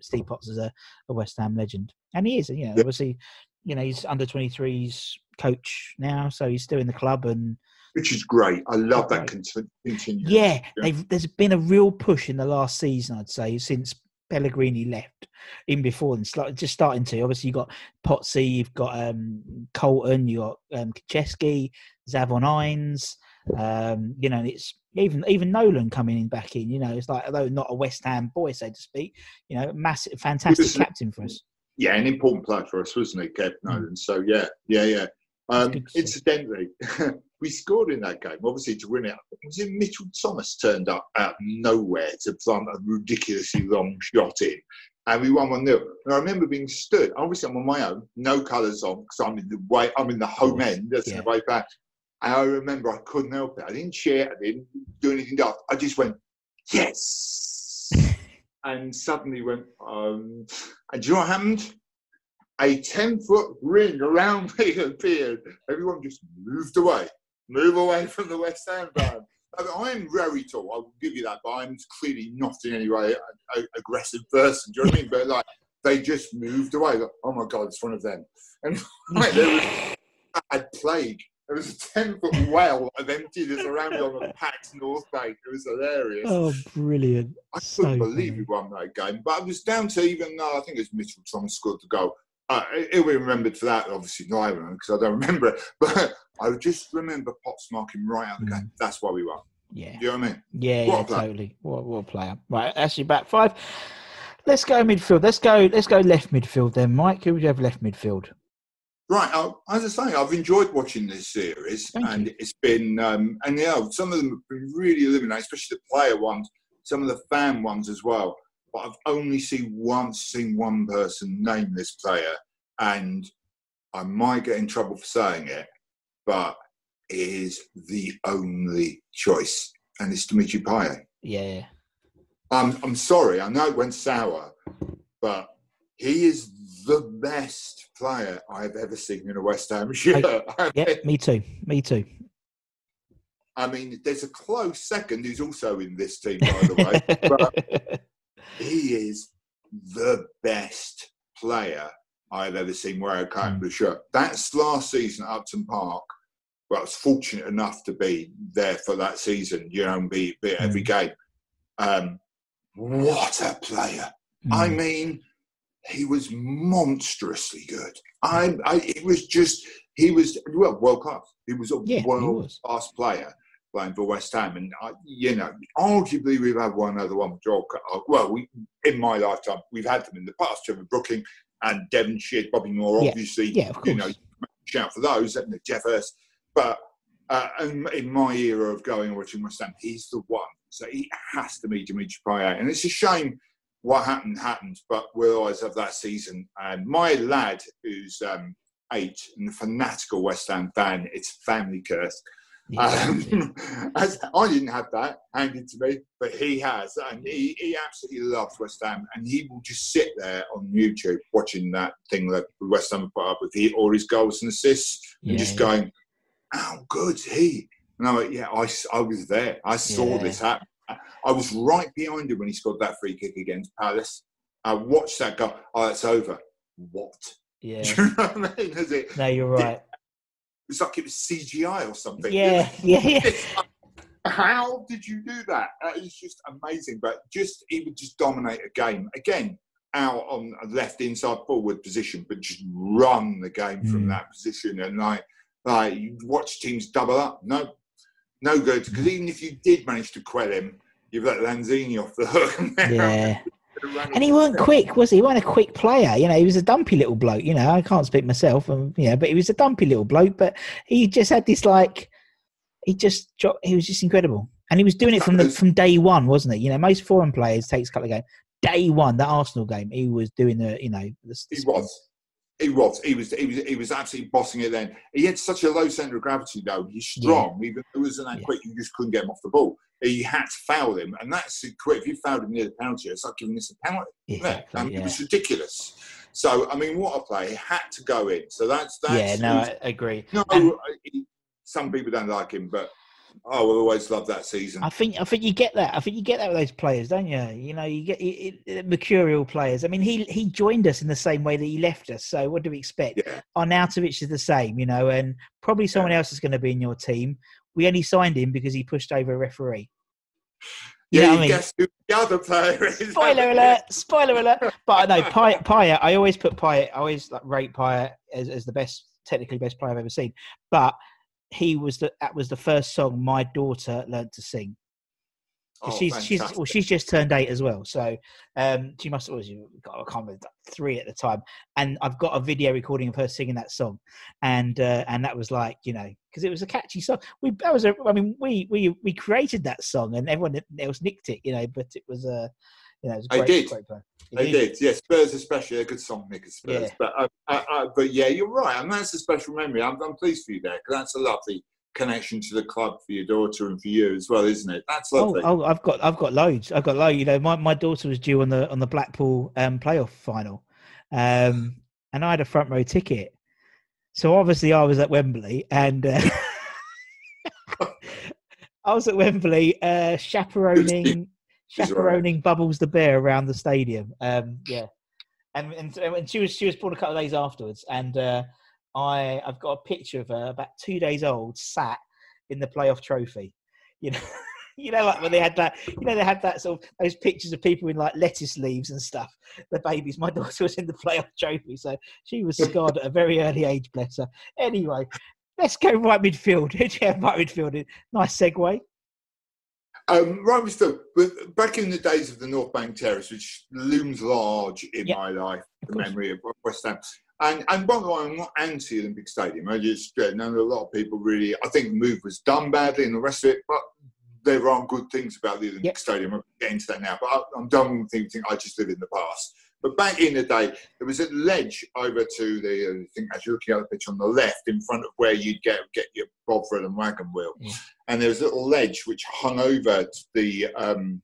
Steve Potts is a, a West Ham legend, and he is. You know, Yeah. obviously, you know, he's under 23s coach now, so he's still in the club, and Which is great. I love that Right. conti- yeah, Yeah. they've, there's been a real push in the last season, I'd say, since Pellegrini left. In before, like just starting to. Obviously, you've got Potsy, you've got um, Colton, you've got um, Kacheski, Zavon Ines. Um, you know, it's even even Nolan coming in back in. You know, it's like although not a West Ham boy, so to speak. You know, massive, fantastic was- captain for us. Yeah, an important player for us, wasn't he, Kev Nolan? So, yeah, yeah, yeah. Um, Mm. good to see. incidentally, [laughs] we scored in that game, obviously, to win it. It was in Mitchell Thomas turned up out of nowhere to plant a ridiculously long shot in. And we won 1 0. And I remember being stood. Obviously, I'm on my own, no colours on, because I'm in the way, I'm in the home end, that's Yeah. the way back. And I remember I couldn't help it. I didn't cheer, I didn't do anything daft. I just went, yes. [laughs] and suddenly went, um, and do you know what happened? A 10 foot ring around me [laughs] appeared. Everyone just moved away, move away [laughs] from the West Ham fan. I mean, I'm very tall, I will give you that, but I'm clearly not in any way an aggressive person. Do you know what I mean? But like, they just moved away. Like, oh my God, it's one of them. And like, there was bad plague. There was a 10 foot well of emptiness around me on the Pax North Bank. It was hilarious. Oh, brilliant! I So couldn't believe funny. we won that game. But it was down to even though I think it was Mitchell Thomas scored the goal. Uh, he'll be remembered for that, obviously, not because I don't remember it. [laughs] But I just remember Potts marking right out the game. That's why we won. Yeah, Do you know what I mean? yeah, What yeah, totally. What, what a player! Right, actually, back five. Let's go midfield. Let's go. Let's go left midfield then, Mike. Who would you have left midfield? Right, uh, as I say, I've enjoyed watching this series, Thank and you. it's been, um, and yeah, some of them have been really illuminating, especially the player ones, some of the fan ones as well. But I've only seen once seen one person name this player, and I might get in trouble for saying it, but it is the only choice, and it's Dimitri Payet. Yeah, I'm, I'm sorry, I know it went sour, but he is the best player I've ever seen in a West Ham shirt. [laughs] I, yeah. mean, Me too. Me too. I mean, there's a close second who's also in this team, by the way, but [laughs] he is the best player I've ever seen wear a Carter shirt. That's last season at Upton Park. Well, I was fortunate enough to be there for that season, you know, and be, be at every game. Um, what a player! I Mm. mean, he was monstrously good. I, I, it was just he was well world class. He was a Yeah, world was. class player playing for West Ham, and I, you know, arguably we've had one other one with Joel. Car- Well, we in my lifetime we've had them in the past, Trevor Brooking and Devonshire, Bobby Moore. Yeah, Obviously, yeah, of course. you know, shout for those, and the Hurst. But uh, in, in my era of going and watching West Ham, he's the one. So he has to be Dimitri Payet. And it's a shame what happened happened, but we'll always have that season. And my lad, who's um, eight and a fanatical West Ham fan, it's a family curse. Um, [laughs] I didn't have that handed to me, but he has, and he, he absolutely loves West Ham, and he will just sit there on YouTube watching that thing that West Ham put up with he, all his goals and assists, and Yeah, just yeah. going, "How good's he?" And I'm like, "Yeah, I, I was there. I saw Yeah. this happen. I was right behind him when he scored that free kick against Palace. I watched that go. Oh, it's over. What? Yeah. [laughs] Do you know what I mean? Is it? No, you're right. It's like it was CGI or something. Yeah, [laughs] yeah, yeah. Like, How did you do that? That is just amazing. But just he would just dominate a game again out on a left inside forward position, but just run the game from Mm. that position. And like, like you watch teams double up. No, no good. Because even if you did manage to quell him, you've let Lanzini off the hook. [laughs] Yeah. And he wasn't quick, was he? He wasn't a quick player. You know, he was a dumpy little bloke. You know, I can't speak myself. Um, you know, but he was a dumpy little bloke. But he just had this like, he just dro- he was just incredible, and he was doing it from the from day one, wasn't he? You know, most foreign players takes a couple of games. Day one, that Arsenal game, he was doing the you know the, He was. He was. He was. He was. He was absolutely bossing it. Then he had such a low centre of gravity, though. He's strong. Even if it wasn't that Yeah. quick, you just couldn't get him off the ball. He had to foul him, and that's quick. If you fouled him near the penalty, it's like giving this a penalty. isn't it? Exactly, And It was ridiculous. So I mean, what a play! He had to go in. So that's that's. yeah, no, I agree. no. and- some people don't like him, but Oh, I will always love that season. I think I think you get that. I think you get that with those players, don't you? You know, you get it, it, mercurial players. I mean, he he joined us in the same way that he left us. So what do we expect? Yeah. Arnautovic is the same, you know, and probably someone else is going to be in your team. We only signed him because he pushed over a referee. You yeah, know you I mean? guess who the other player is? Spoiler alert! Spoiler alert! But I know Payet. Payet I always put Payet. I always like, rate Payet as, as the best, technically best player I've ever seen. But he was the that was the first song my daughter learned to sing. Oh, she's she's well, she's just turned eight as well, so um, she must have was I can't remember three at the time, and I've got a video recording of her singing that song, and uh, and that was like you know because it was a catchy song. We that was a I mean we we we created that song and everyone else nicked it, you know, but it was a you know a I great, did. great. You They did, yeah. Spurs especially a good song, Nick Spurs. Yeah. But uh, uh, uh, but yeah, you're right, and that's a special memory. I'm, I'm pleased for you there because that's a lovely connection to the club for your daughter and for you as well, isn't it? That's Oh, lovely. oh, I've got, I've got loads. I've got loads. You know, my, my daughter was due on the on the Blackpool um, playoff final, um, and I had a front row ticket. So obviously, I was at Wembley, and uh, [laughs] I was at Wembley uh, [laughs] chaperoning All right. chaperoning Bubbles the bear around the stadium. Um, yeah, and, and and she was she was born a couple of days afterwards, and uh, I I've got a picture of her about two days old, sat in the playoff trophy. You know, [laughs] you know, like when they had that, you know, they had that sort of those pictures of people in like lettuce leaves and stuff. The babies. My [laughs] daughter was in the playoff trophy, so she was scarred at a very early age. Bless her. Anyway, let's go right midfield. [laughs] Have right midfield? Nice segue. Um, right, Mr. But back in the days of the North Bank Terrace, which looms large in Yeah, my life, the course. memory of West Ham. And, and by the way, I'm not anti Olympic Stadium. I just uh, know a lot of people really. I think the move was done badly and the rest of it, but there are good things about the Olympic Yep. Stadium. I'll get into that now, but I, I'm done with thinking I just live in the past. But back in the day, there was a ledge over to the, uh, I think as you're looking at the picture on the left, in front of where you'd get get your Bovril and wagon wheel, Yeah. and there was a little ledge which hung over to the um,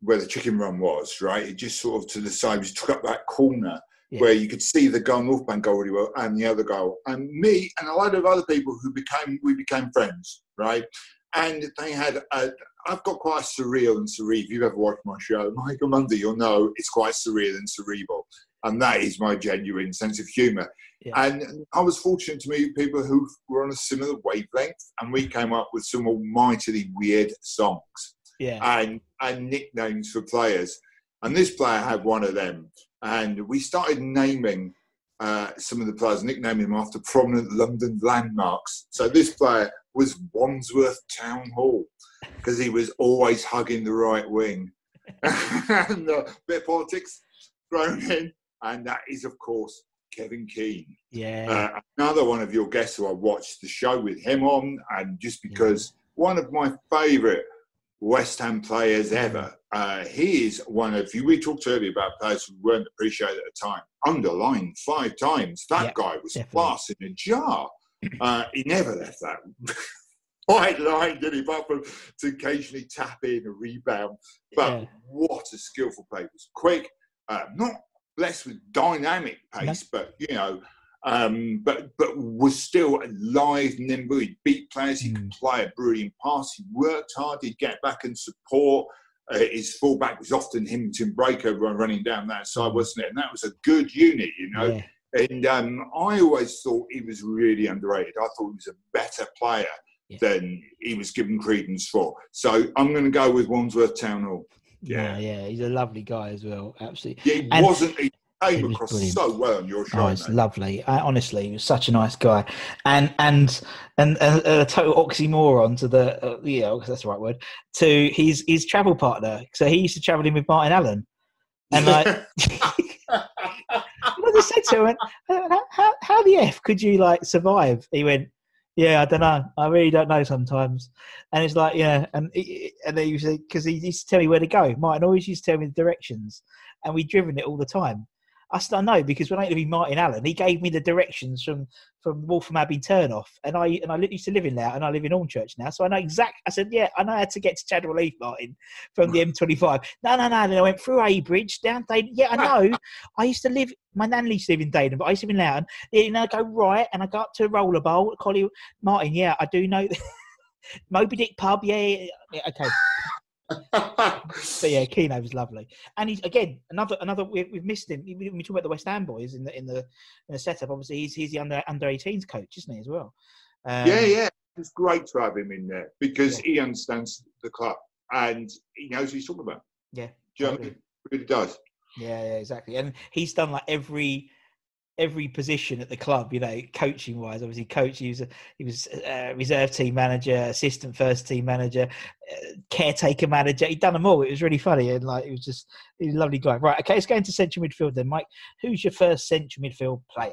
where the chicken run was. Right, it just sort of to the side, which took up that corner Yeah. where you could see the goal North Bank goal really well, and the other goal, and me and a lot of other people who became we became friends. Right, and they had a, I've got quite a surreal and cerebral. If you've ever watched my show, Michael Mundy, you'll know it's quite surreal and cerebral. And that is my genuine sense of humour. Yeah. And I was fortunate to meet people who were on a similar wavelength, and we came up with some almightily weird songs Yeah. and, and nicknames for players. And this player had one of them. And we started naming uh, some of the players, nicknaming them after prominent London landmarks. So this player was Wandsworth Town Hall because he was always hugging the right wing. [laughs] and a bit of politics thrown in. And that is, of course, Kevin Keen. Yeah. Uh, another one of your guests who I watched the show with him on, and just because one of my favourite West Ham players ever. Uh, he is one of you. We talked earlier about players who weren't appreciated at the time. Underlined five times. That Yeah, guy was definitely. class in a jar. Uh, he never left that white line, did he? Apart from to occasionally tap in a rebound. But Yeah. what a skillful player! He was quick, uh, not blessed with dynamic pace, but you know, um, but but was still alive, nimble. He beat players. He could play a brilliant pass. He worked hard. He'd get back and support. Uh, his fullback was often him Tim Breacker run- running down that side, wasn't it? And that was a good unit, you know. Yeah. And um, I always thought he was really underrated. I thought he was a better player Yeah. than he was given credence for. So I'm going to go with Wandsworth Town Hall. Yeah, Yeah. yeah, he's a lovely guy as well. Absolutely. Yeah, he And- wasn't. He came was across brilliant. so well on your show. Oh, it's mate. lovely. I, honestly, he was such a nice guy, and and and, and a total oxymoron to the uh, yeah, because that's the right word. To his his travel partner. So he used to travel in with Martin Allen, and like [laughs] [laughs] I just said to him, how, how, the f could you like survive? He went, yeah, I don't know. I really don't know sometimes. And it's like, yeah, and he- and then he was because he used to tell me where to go. Martin always used to tell me the directions, and we'd driven it all the time. I still know because when I interviewed Martin Allen, he gave me the directions from from Waltham Abbey turnoff, and I and I used to live in there, and I live in Hornchurch now, so I know exact. I said, yeah, I know how to get to Chadwell Heath, Martin, from the M25. [laughs] No, no, no. Then I went through Abridge down Theydon. Yeah, I know. [laughs] I used to live. My nan used to live in Theydon, but I used to live in Loughton. You I go right, and I go up to Roller Bowl. Collie Martin, yeah, I do know. [laughs] Moby Dick pub, yeah, yeah, yeah, okay. But yeah, Keno was lovely, and he's again another another. We, we've missed him. We, we talk about the West Ham boys in the in the in the setup. Obviously, he's he's the under under 18s coach, isn't he as well? Um, yeah, yeah. It's great to have him in there because he understands the club and he knows what he's talking about. yeah, Do you know what I totally. mean? He really does. Yeah, yeah, exactly. And he's done like every every position at the club. You know, coaching wise, obviously, coach. He was a, he was uh, reserve team manager, assistant first team manager, uh, caretaker manager. He'd done them all. It was really funny and like it was just he was a lovely guy. Right, okay, let's go into central midfield then, Mike. Who's your first central midfield player?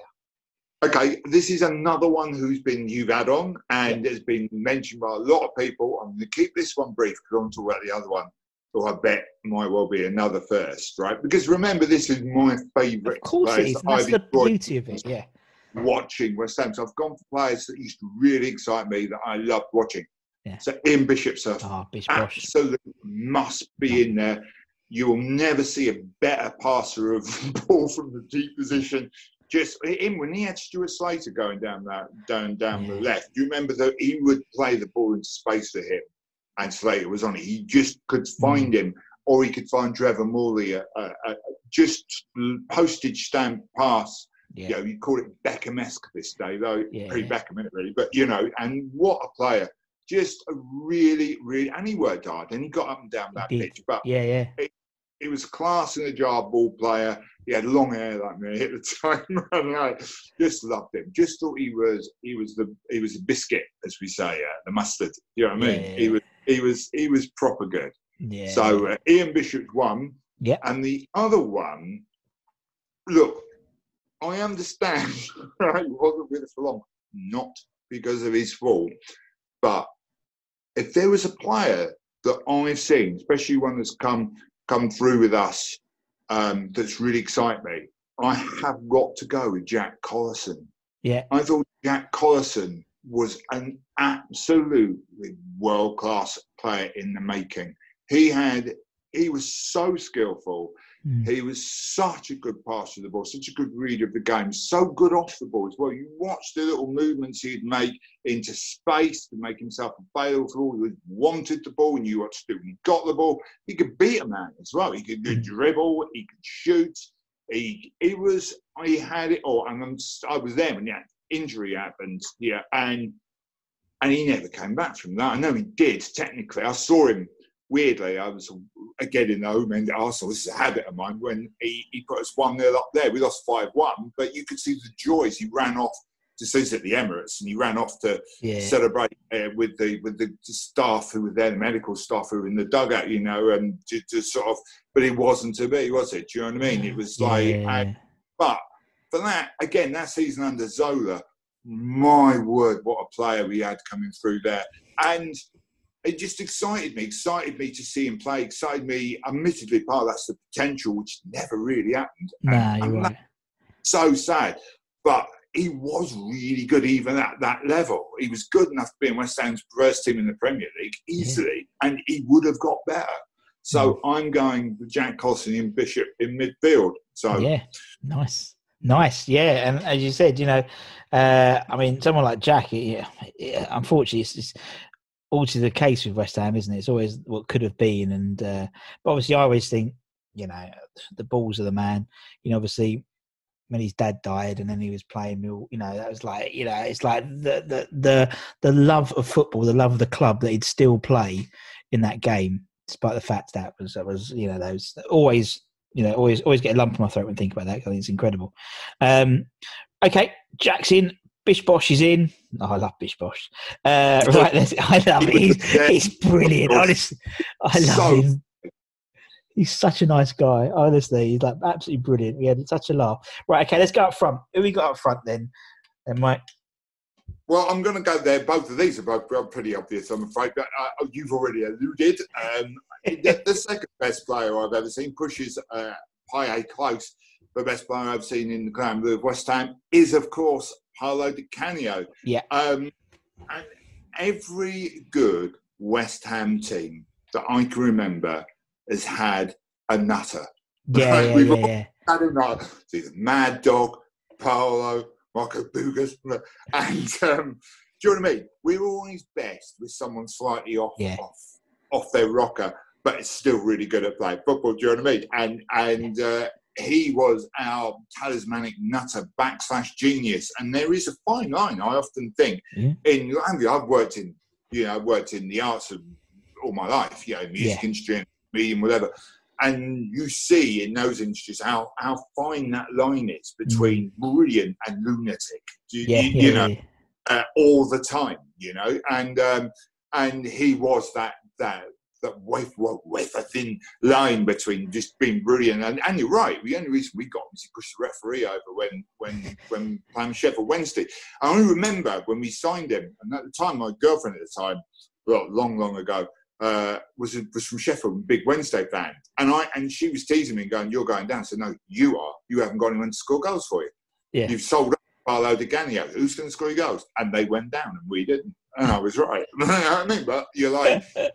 Okay, this is another one who's been you've had on and has been mentioned by a lot of people. I'm going to keep this one brief because I want to talk about the other one. So I bet might well be another first, right? Because remember, this is my favourite Of course it that that's the beauty of it. Yeah, watching West Ham. So I've gone for players that used to really excite me that I loved watching. Yeah. So Ian Bishop's a ah, Bish Bosh. absolute must be in there. You will never see a better passer of [laughs] ball from the deep position. Just him when he had Stuart Slater going down that down down the left. Do you remember that he would play the ball into space for him, and Slater was on it. He just could Mm. find him, or he could find Trevor Morley a, a, a just postage stamp pass. Yeah, You know, you call it Beckham-esque this day, though Yeah. pre Beckham, isn't it, really? But you know, and what a player! Just a really, really, and he worked hard, and he got up and down that pitch. But yeah, yeah. he was class in a jar ball player. He had long hair like me at the [laughs] time, and I just loved him. Just thought he was he was the he was a biscuit, as we say, uh, the mustard. You know what I mean? Yeah. He was he was he was proper good. Yeah. So uh, Ian Bishop's one, yeah, and the other one. Look, I understand. [laughs] Right, he wasn't with us for long, not because of his fault, but if there was a player that I've seen, especially one that's come come through with us, um, that's really excited me, I have got to go with Jack Collison. yeah, I thought Jack Collison was an absolutely world class player in the making. He had he was so skillful. Mm. He was such a good passer of the ball, such a good reader of the game, so good off the ball as well. You watch the little movements he'd make into space to make himself available for all. He wanted the ball, and you watched it when he got the ball. He could beat a man as well. He could Mm. dribble. He could shoot. He he was he had it all, and I'm, I was there when that injury happened. Yeah, and and he never came back from that. I know he did technically. I saw him weirdly. I was again in the home end at Arsenal. This is a habit of mine. When he, he put us one 0 up there, we lost five one, but you could see the joys. He ran off to see at the Emirates, and he ran off to yeah. celebrate uh, with the with the staff who were there, the medical staff who were in the dugout, you know, and to, to sort of. But it wasn't to be, was it? Do you know what I mean? It was like, yeah. but for that again, that season under Zola, my word, what a player we had coming through there. And it just excited me, excited me to see him play, excited me. Admittedly, part of that's the potential, which never really happened. Nah, And- and right. so sad. But he was really good even at that level. He was good enough to be in West Ham's first team in the Premier League easily, and he would have got better. So Mm. I'm going with Jack Collison and Bishop in midfield. So Yeah, nice, nice. Yeah, and as you said, you know, uh, I mean, someone like Jack, unfortunately, it's, it's always the case with West Ham, isn't it? It's always what could have been, and uh, but obviously, I always think, you know, the balls of the man. You know, obviously. When his dad died, and then he was playing, you know, that was like, you know, it's like the the the the love of football, the love of the club that he'd still play in that game, despite the fact that was that was, you know, those always you know, always always get a lump in my throat when I think about that. I think it's incredible. Um, okay, Jack's in. Bish Bosh is in. Oh, I love Bish Bosh. Uh, [laughs] right, I love it. He's, he's brilliant. Honestly, I love So- him. He's such a nice guy. Honestly, he's like absolutely brilliant. We had such a laugh. Right, okay, let's go up front. Who we got up front then? Then Mike. Well, I'm going to go there. Both of these are both pretty obvious, I'm afraid. But uh, you've already alluded. Um, the, the second best player I've ever seen pushes uh, close. The best player I've seen in the ground with West Ham is, of course, Paolo Di Canio. Yeah. Um, and every good West Ham team that I can remember has had a nutter. Yeah, [laughs] yeah, yeah, yeah. I don't know. It's either Mad Dog, Paolo, Marco Boogers, and um, do you know what I mean? We're always best with someone slightly off, Yeah. off, off their rocker, but it's still really good at playing football. Do you know what I mean? And and uh, he was our talismanic nutter backslash genius. And there is a fine line. I often think Yeah. in I've worked in you know I've worked in the arts of all my life. You know, music Yeah. and medium, whatever and you see in those industries how how fine that line is between brilliant and lunatic. You, Mm. Yeah, you, yeah, you know, yeah. uh, all the time. You know, and um, and he was that that that wafer, wafer thin line between just being brilliant and, and you're right. The only reason we got him is he pushed the referee over when when when playing Sheffield Wednesday. I only remember when we signed him, and at the time my girlfriend at the time, well, long long ago, uh, was was from Sheffield, big Wednesday fan, and I and she was teasing me and going, "You're going down." So "No, you are. You haven't got anyone to score goals for you. Yeah. You've sold up Paolo Di Canio. Who's going to score your goals?" And they went down, and we didn't. And I was right. [laughs] you know what I mean? But you're like, [laughs] that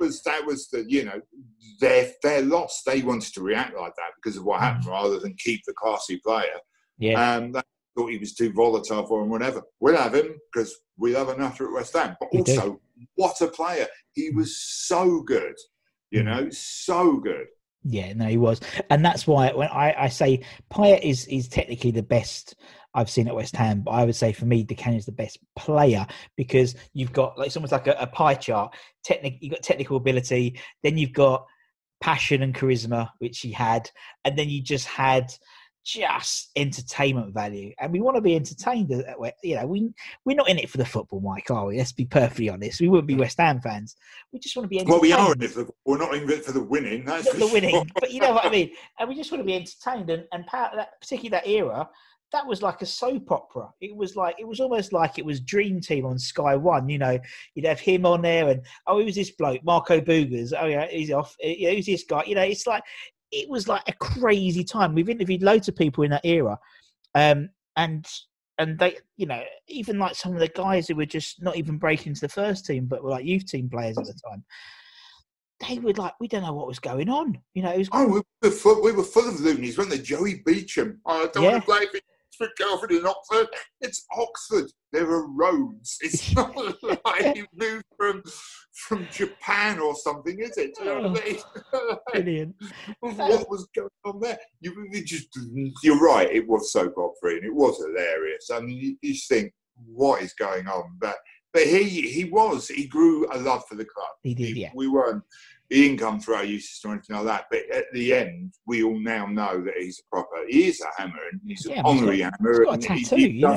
was that was the you know their their loss. They wanted to react like that because of what happened, rather than keep the classy player. Yeah. And they thought he was too volatile for him, whatever. We'll have him because we love an utter at West Ham. But We do. also, what a player! He was so good. You Mm. know, so good. Yeah, no, he was, and that's why when I, I say Payet is is technically the best I've seen at West Ham, but I would say for me, De DeCann is the best player because you've got like it's almost like a, a pie chart. Technic, you've got technical ability, then you've got passion and charisma, which he had, and then you just had just entertainment value. And we want to be entertained. at- You know, we we're not in it for the football, Mike, are we? Let's be perfectly honest. We wouldn't be West Ham fans. We just want to be entertained. Well, we are in it for the, we're not in it for the winning. That's Not the sure. winning, but you know what I mean. And we just want to be entertained. And and part that, particularly that era, that was like a soap opera. It was like it was almost like it was Dream Team on Sky One. You know, you'd have him on there, and oh, who's this bloke, Marco Boogers? Oh yeah, he's off. Eh, Who's this guy? You know, it's like it was like a crazy time. We've interviewed loads of people in that era, um, and and they, you know, even like some of the guys who were just not even breaking into the first team, but were like youth team players at the time. They were like, we don't know what was going on. You know, it was Oh, we were full, we were full of loonies, weren't they? Joey Beauchamp. Oh, I don't Yeah. want to play for for Girlfriend in Oxford. It's Oxford. There are roads. It's [laughs] not like you moved from from Japan or something, is it? What oh, brilliant. [laughs] what was going on there? You, just, you're right. It was soap opera and it was hilarious. I mean, you, you just think, what is going on? But but he he was he grew a love for the club. He did, yeah. We weren't. He didn't come through our system or anything like that. But at the end, we all now know that he's a proper. He is a hammer, and he's Yeah, an honorary he's hammer. He's got a and he- tattoo, he you know.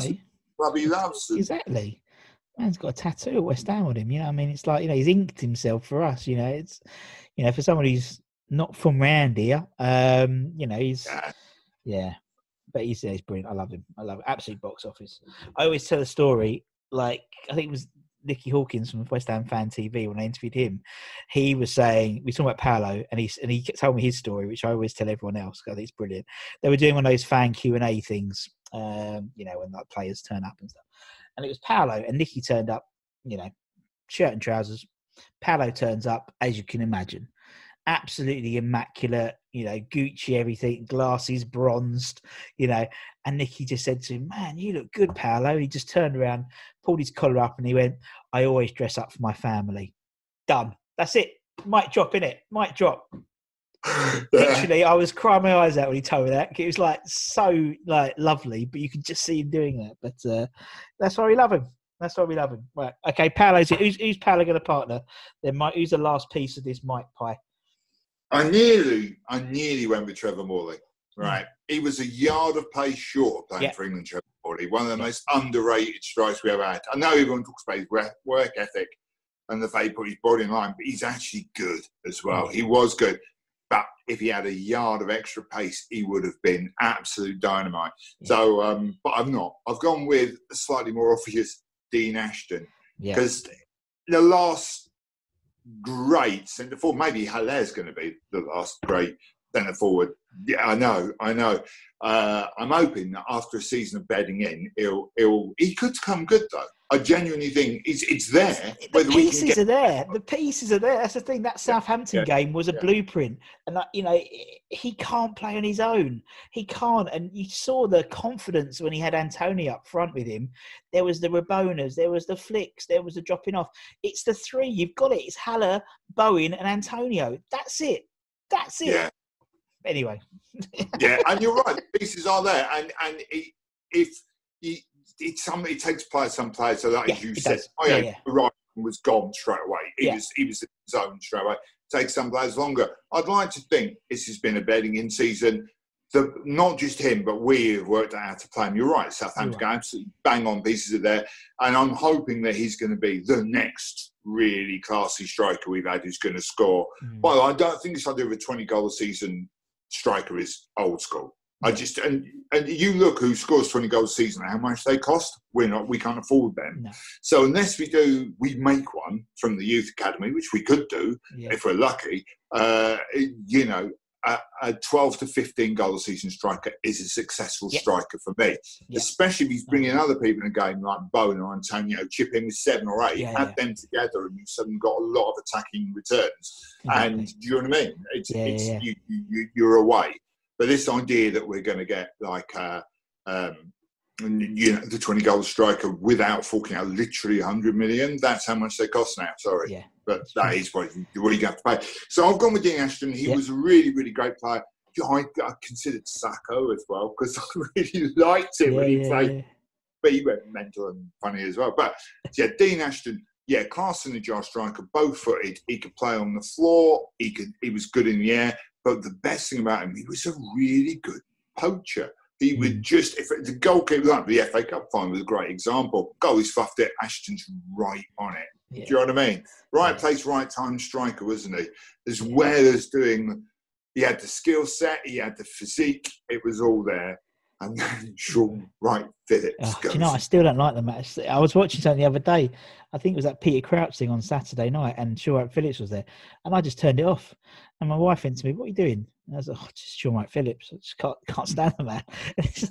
he loves. and- Exactly. Man's got a tattoo at West Ham on him. You know, I mean, it's like you know he's inked himself for us. You know, it's you know for someone who's not from round here. Um, you know, he's Yeah. yeah, but he's, yeah, he's brilliant. I love him. I love it. Absolute box office. I always tell a story. Like I think it was Nicky Hawkins from West Ham Fan TV when I interviewed him. He was saying we talking about Paolo, and he and he told me his story, which I always tell everyone else. 'cause I think it's brilliant. They were doing one of those fan Q and A things, um, you know, when like players turn up and stuff. And it was Paolo and Nicky turned up, you know, shirt and trousers. Paolo turns up, as you can imagine, absolutely immaculate, you know, Gucci everything, glasses bronzed, you know. And Nicky just said to him, Man, you look good, Paolo. He just turned around, pulled his collar up, and he went, I always dress up for my family. Done. That's it. Might drop in it. Might drop. [laughs] Literally, I was crying my eyes out when he told me that. It was like so like lovely, but you could just see him doing that. But uh, that's why we love him. That's why we love him. Right. Okay, Paolo's who's who's Paolo going to partner? Then Mike, who's the last piece of this Mike pie? I nearly, I nearly went with Trevor Morley. Right, he was a yard of pace short of playing Yeah. for England. Trevor Morley, one of the most underrated strikers we ever had. I know everyone talks about his work- work ethic and the fact he put his body in line, but he's actually good as well. He was good, but if he had a yard of extra pace, he would have been absolute dynamite. So, um, but I've not. I've gone with a slightly more obvious Dean Ashton Yeah. because the last great centre forward, maybe Haller's going to be the last great centre forward. Yeah, I know, I know. Uh, I'm hoping that after a season of bedding in, he'll, he'll he could come good though. I genuinely think it's it's there. The pieces get are there. The pieces are there. That's the thing. That Southampton yeah, game was a yeah. blueprint, and that, you know he can't play on his own. He can't, and you saw the confidence when he had Antonio up front with him. There was the Rabonas, there was the flicks, there was the dropping off. It's the three. You've got it. It's Haller, Bowen, and Antonio. That's it. That's it. yeah, Anyway, [laughs] yeah, and you're right. The pieces are there, and and he, if he, it some it takes players some players. So like Yeah, as you said, oh Yeah, yeah, yeah. right was gone straight away. He Yeah. was he was in his zone straight away. Takes some players longer. I'd like to think this has been a bedding in season. The, not just him, but we have worked out how to play him. You're right, Southampton go absolutely bang on pieces of there, and I'm hoping that he's going to be the next really classy striker we've had who's going to score. Mm. Well, I don't think idea of a 20 goal season striker is old school. I just and and you look who scores 20 goals a season, how much they cost. We're not, we can't afford them. No. So unless we do, we make one from the youth academy, which we could do yeah. if we're lucky. Uh, you know, a, a 12 to 15 goal a season striker is a successful Yeah. striker for me. Yeah. Especially if he's bringing other people in the game like Bowen or Antonio, chip in with seven or eight, Yeah, add yeah. them together, and you've suddenly got a lot of attacking returns. And do you know what I mean? It's, Yeah, it's yeah, yeah. You, you, you're away. But this idea that we're going to get like uh, um, you know the 20 goal striker without forking out literally 100 million, that's how much they cost now. Sorry, Yeah. But that is what you, what you have to pay. So I've gone with Dean Ashton. He Yeah. was a really, really great player. I, I considered Sakho as well because [laughs] I really liked him Yeah, when he played yeah. but he went mental and funny as well. But yeah, Dean Ashton, yeah, in the jar striker, both footed. He could play on the floor. He could. He was good in the air. But the best thing about him, he was a really good poacher. He hmm. would just if the goalkeeper like the FA Cup final was a great example. Goal he's fluffed it. Ashton's right on it. Yeah. Do you know what I mean? Right Yeah. place, right time striker, wasn't he? As well as doing, he had the skill set, he had the physique. It was all there. And then [laughs] Shaun Wright Phillips Oh, do goes. you know, I still don't like the match. I was watching something the other day. I think it was that Peter Crouch thing on Saturday night, and Shaun Wright Phillips was there, and I just turned it off. And my wife went to me, "What are you doing?" And I was like, "Oh, just Shaun Wright Phillips. I just can't can't stand the man." [laughs]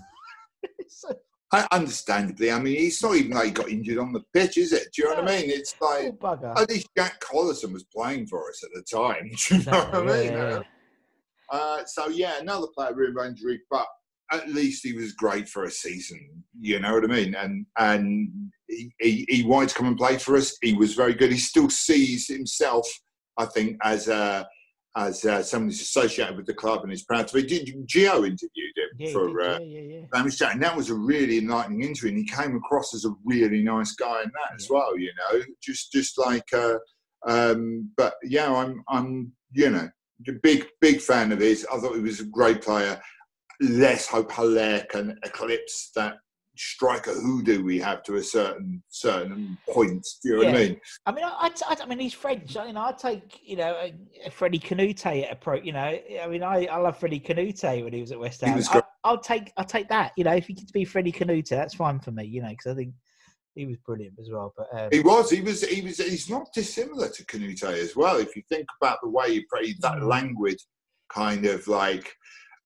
So- I, understandably, I mean, it's not even like he got injured on the pitch, is it? Do you know what I mean? It's like bugger. at least Jack Collison was playing for us at the time. [laughs] Do you know what I mean? yeah, Uh, so yeah, another player with injury, but at least he was great for a season. You know what I mean? And and he, he, he wanted to come and play for us. He was very good. He still sees himself, I think, as a as uh, someone who's associated with the club and is proud to be. Did Gio interviewed him yeah, for? did, uh, yeah, yeah, yeah. Chat, and that was a really enlightening interview. And he came across as a really nice guy in that as well. You know, just just like, uh, um, but yeah, I'm I'm you know a big big fan of his. I thought he was a great player. Let's hope Haller can eclipse that striker hoodoo we have to a certain certain point. Do you know what I mean? I mean, I, I, I mean, he's French. You know, I take you know a, a Freddie Kanoute approach. You know, I mean, I, I love Freddie Kanoute when he was at West Ham. I, great. I'll take I'll take that. You know, if he could be Freddie Kanoute, that's fine for me. You know, because I think he was brilliant as well. But um, He was. He was. He was. He's not dissimilar to Kanoute as well. If you think about the way he played that Mm. languid kind of like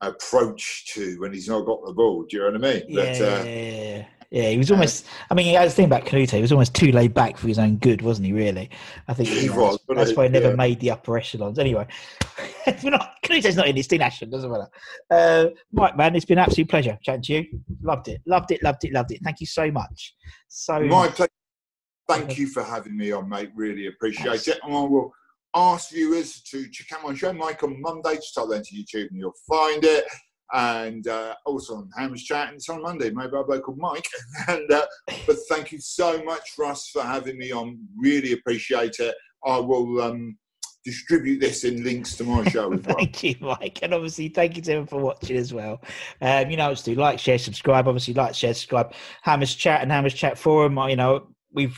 approach to when he's not got the ball. Do you know what I mean? yeah, But, uh, yeah, yeah, he was almost. I mean, I was thinking about Kanoute, he was almost too laid back for his own good, wasn't he? Really, I think He you know, was, that's, that's why he never? Yeah. made the upper echelons. Anyway, [laughs] we're not, Kanoute's not in it. Steve Ashton doesn't matter. Uh, Mike, man, it's been an absolute pleasure chatting to you. Loved it, loved it, loved it, loved it. Thank you so much. So my pleasure. Thank you for having me on, mate. Really appreciate it. And I will ask viewers to check out my show, Mike, on Monday. Just type that into YouTube and you'll find it. And uh, also on Hammer's Chat, and it's on Monday, made by a bloke called Mike. [laughs] and uh, but thank you so much, Russ, for having me on. Really appreciate it. I will um, distribute this in links to my show as [laughs] well. Thank you, Mike, and obviously thank you to everyone for watching as well. Um, you know, to do like, share, subscribe. Obviously, like, share, subscribe. Hammers Chat and Hammers Chat Forum. You know, we've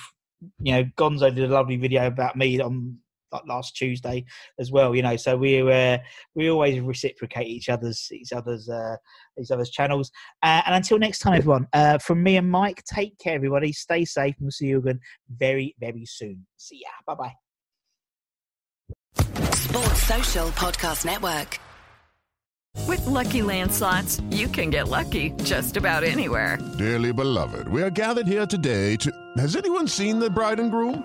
you know Gonzo did a lovely video about me on like last Tuesday as well. You know, so we uh, we always reciprocate each other's each other's uh, each other's channels. Uh, and until next time, everyone, uh, from me and Mike, take care, everybody. Stay safe, and we'll see you again very very soon. See ya. Bye bye. Sports Social Podcast Network. With Lucky Land slots, you can get lucky just about anywhere. Dearly beloved, we are gathered here today to. Has anyone seen the bride and groom?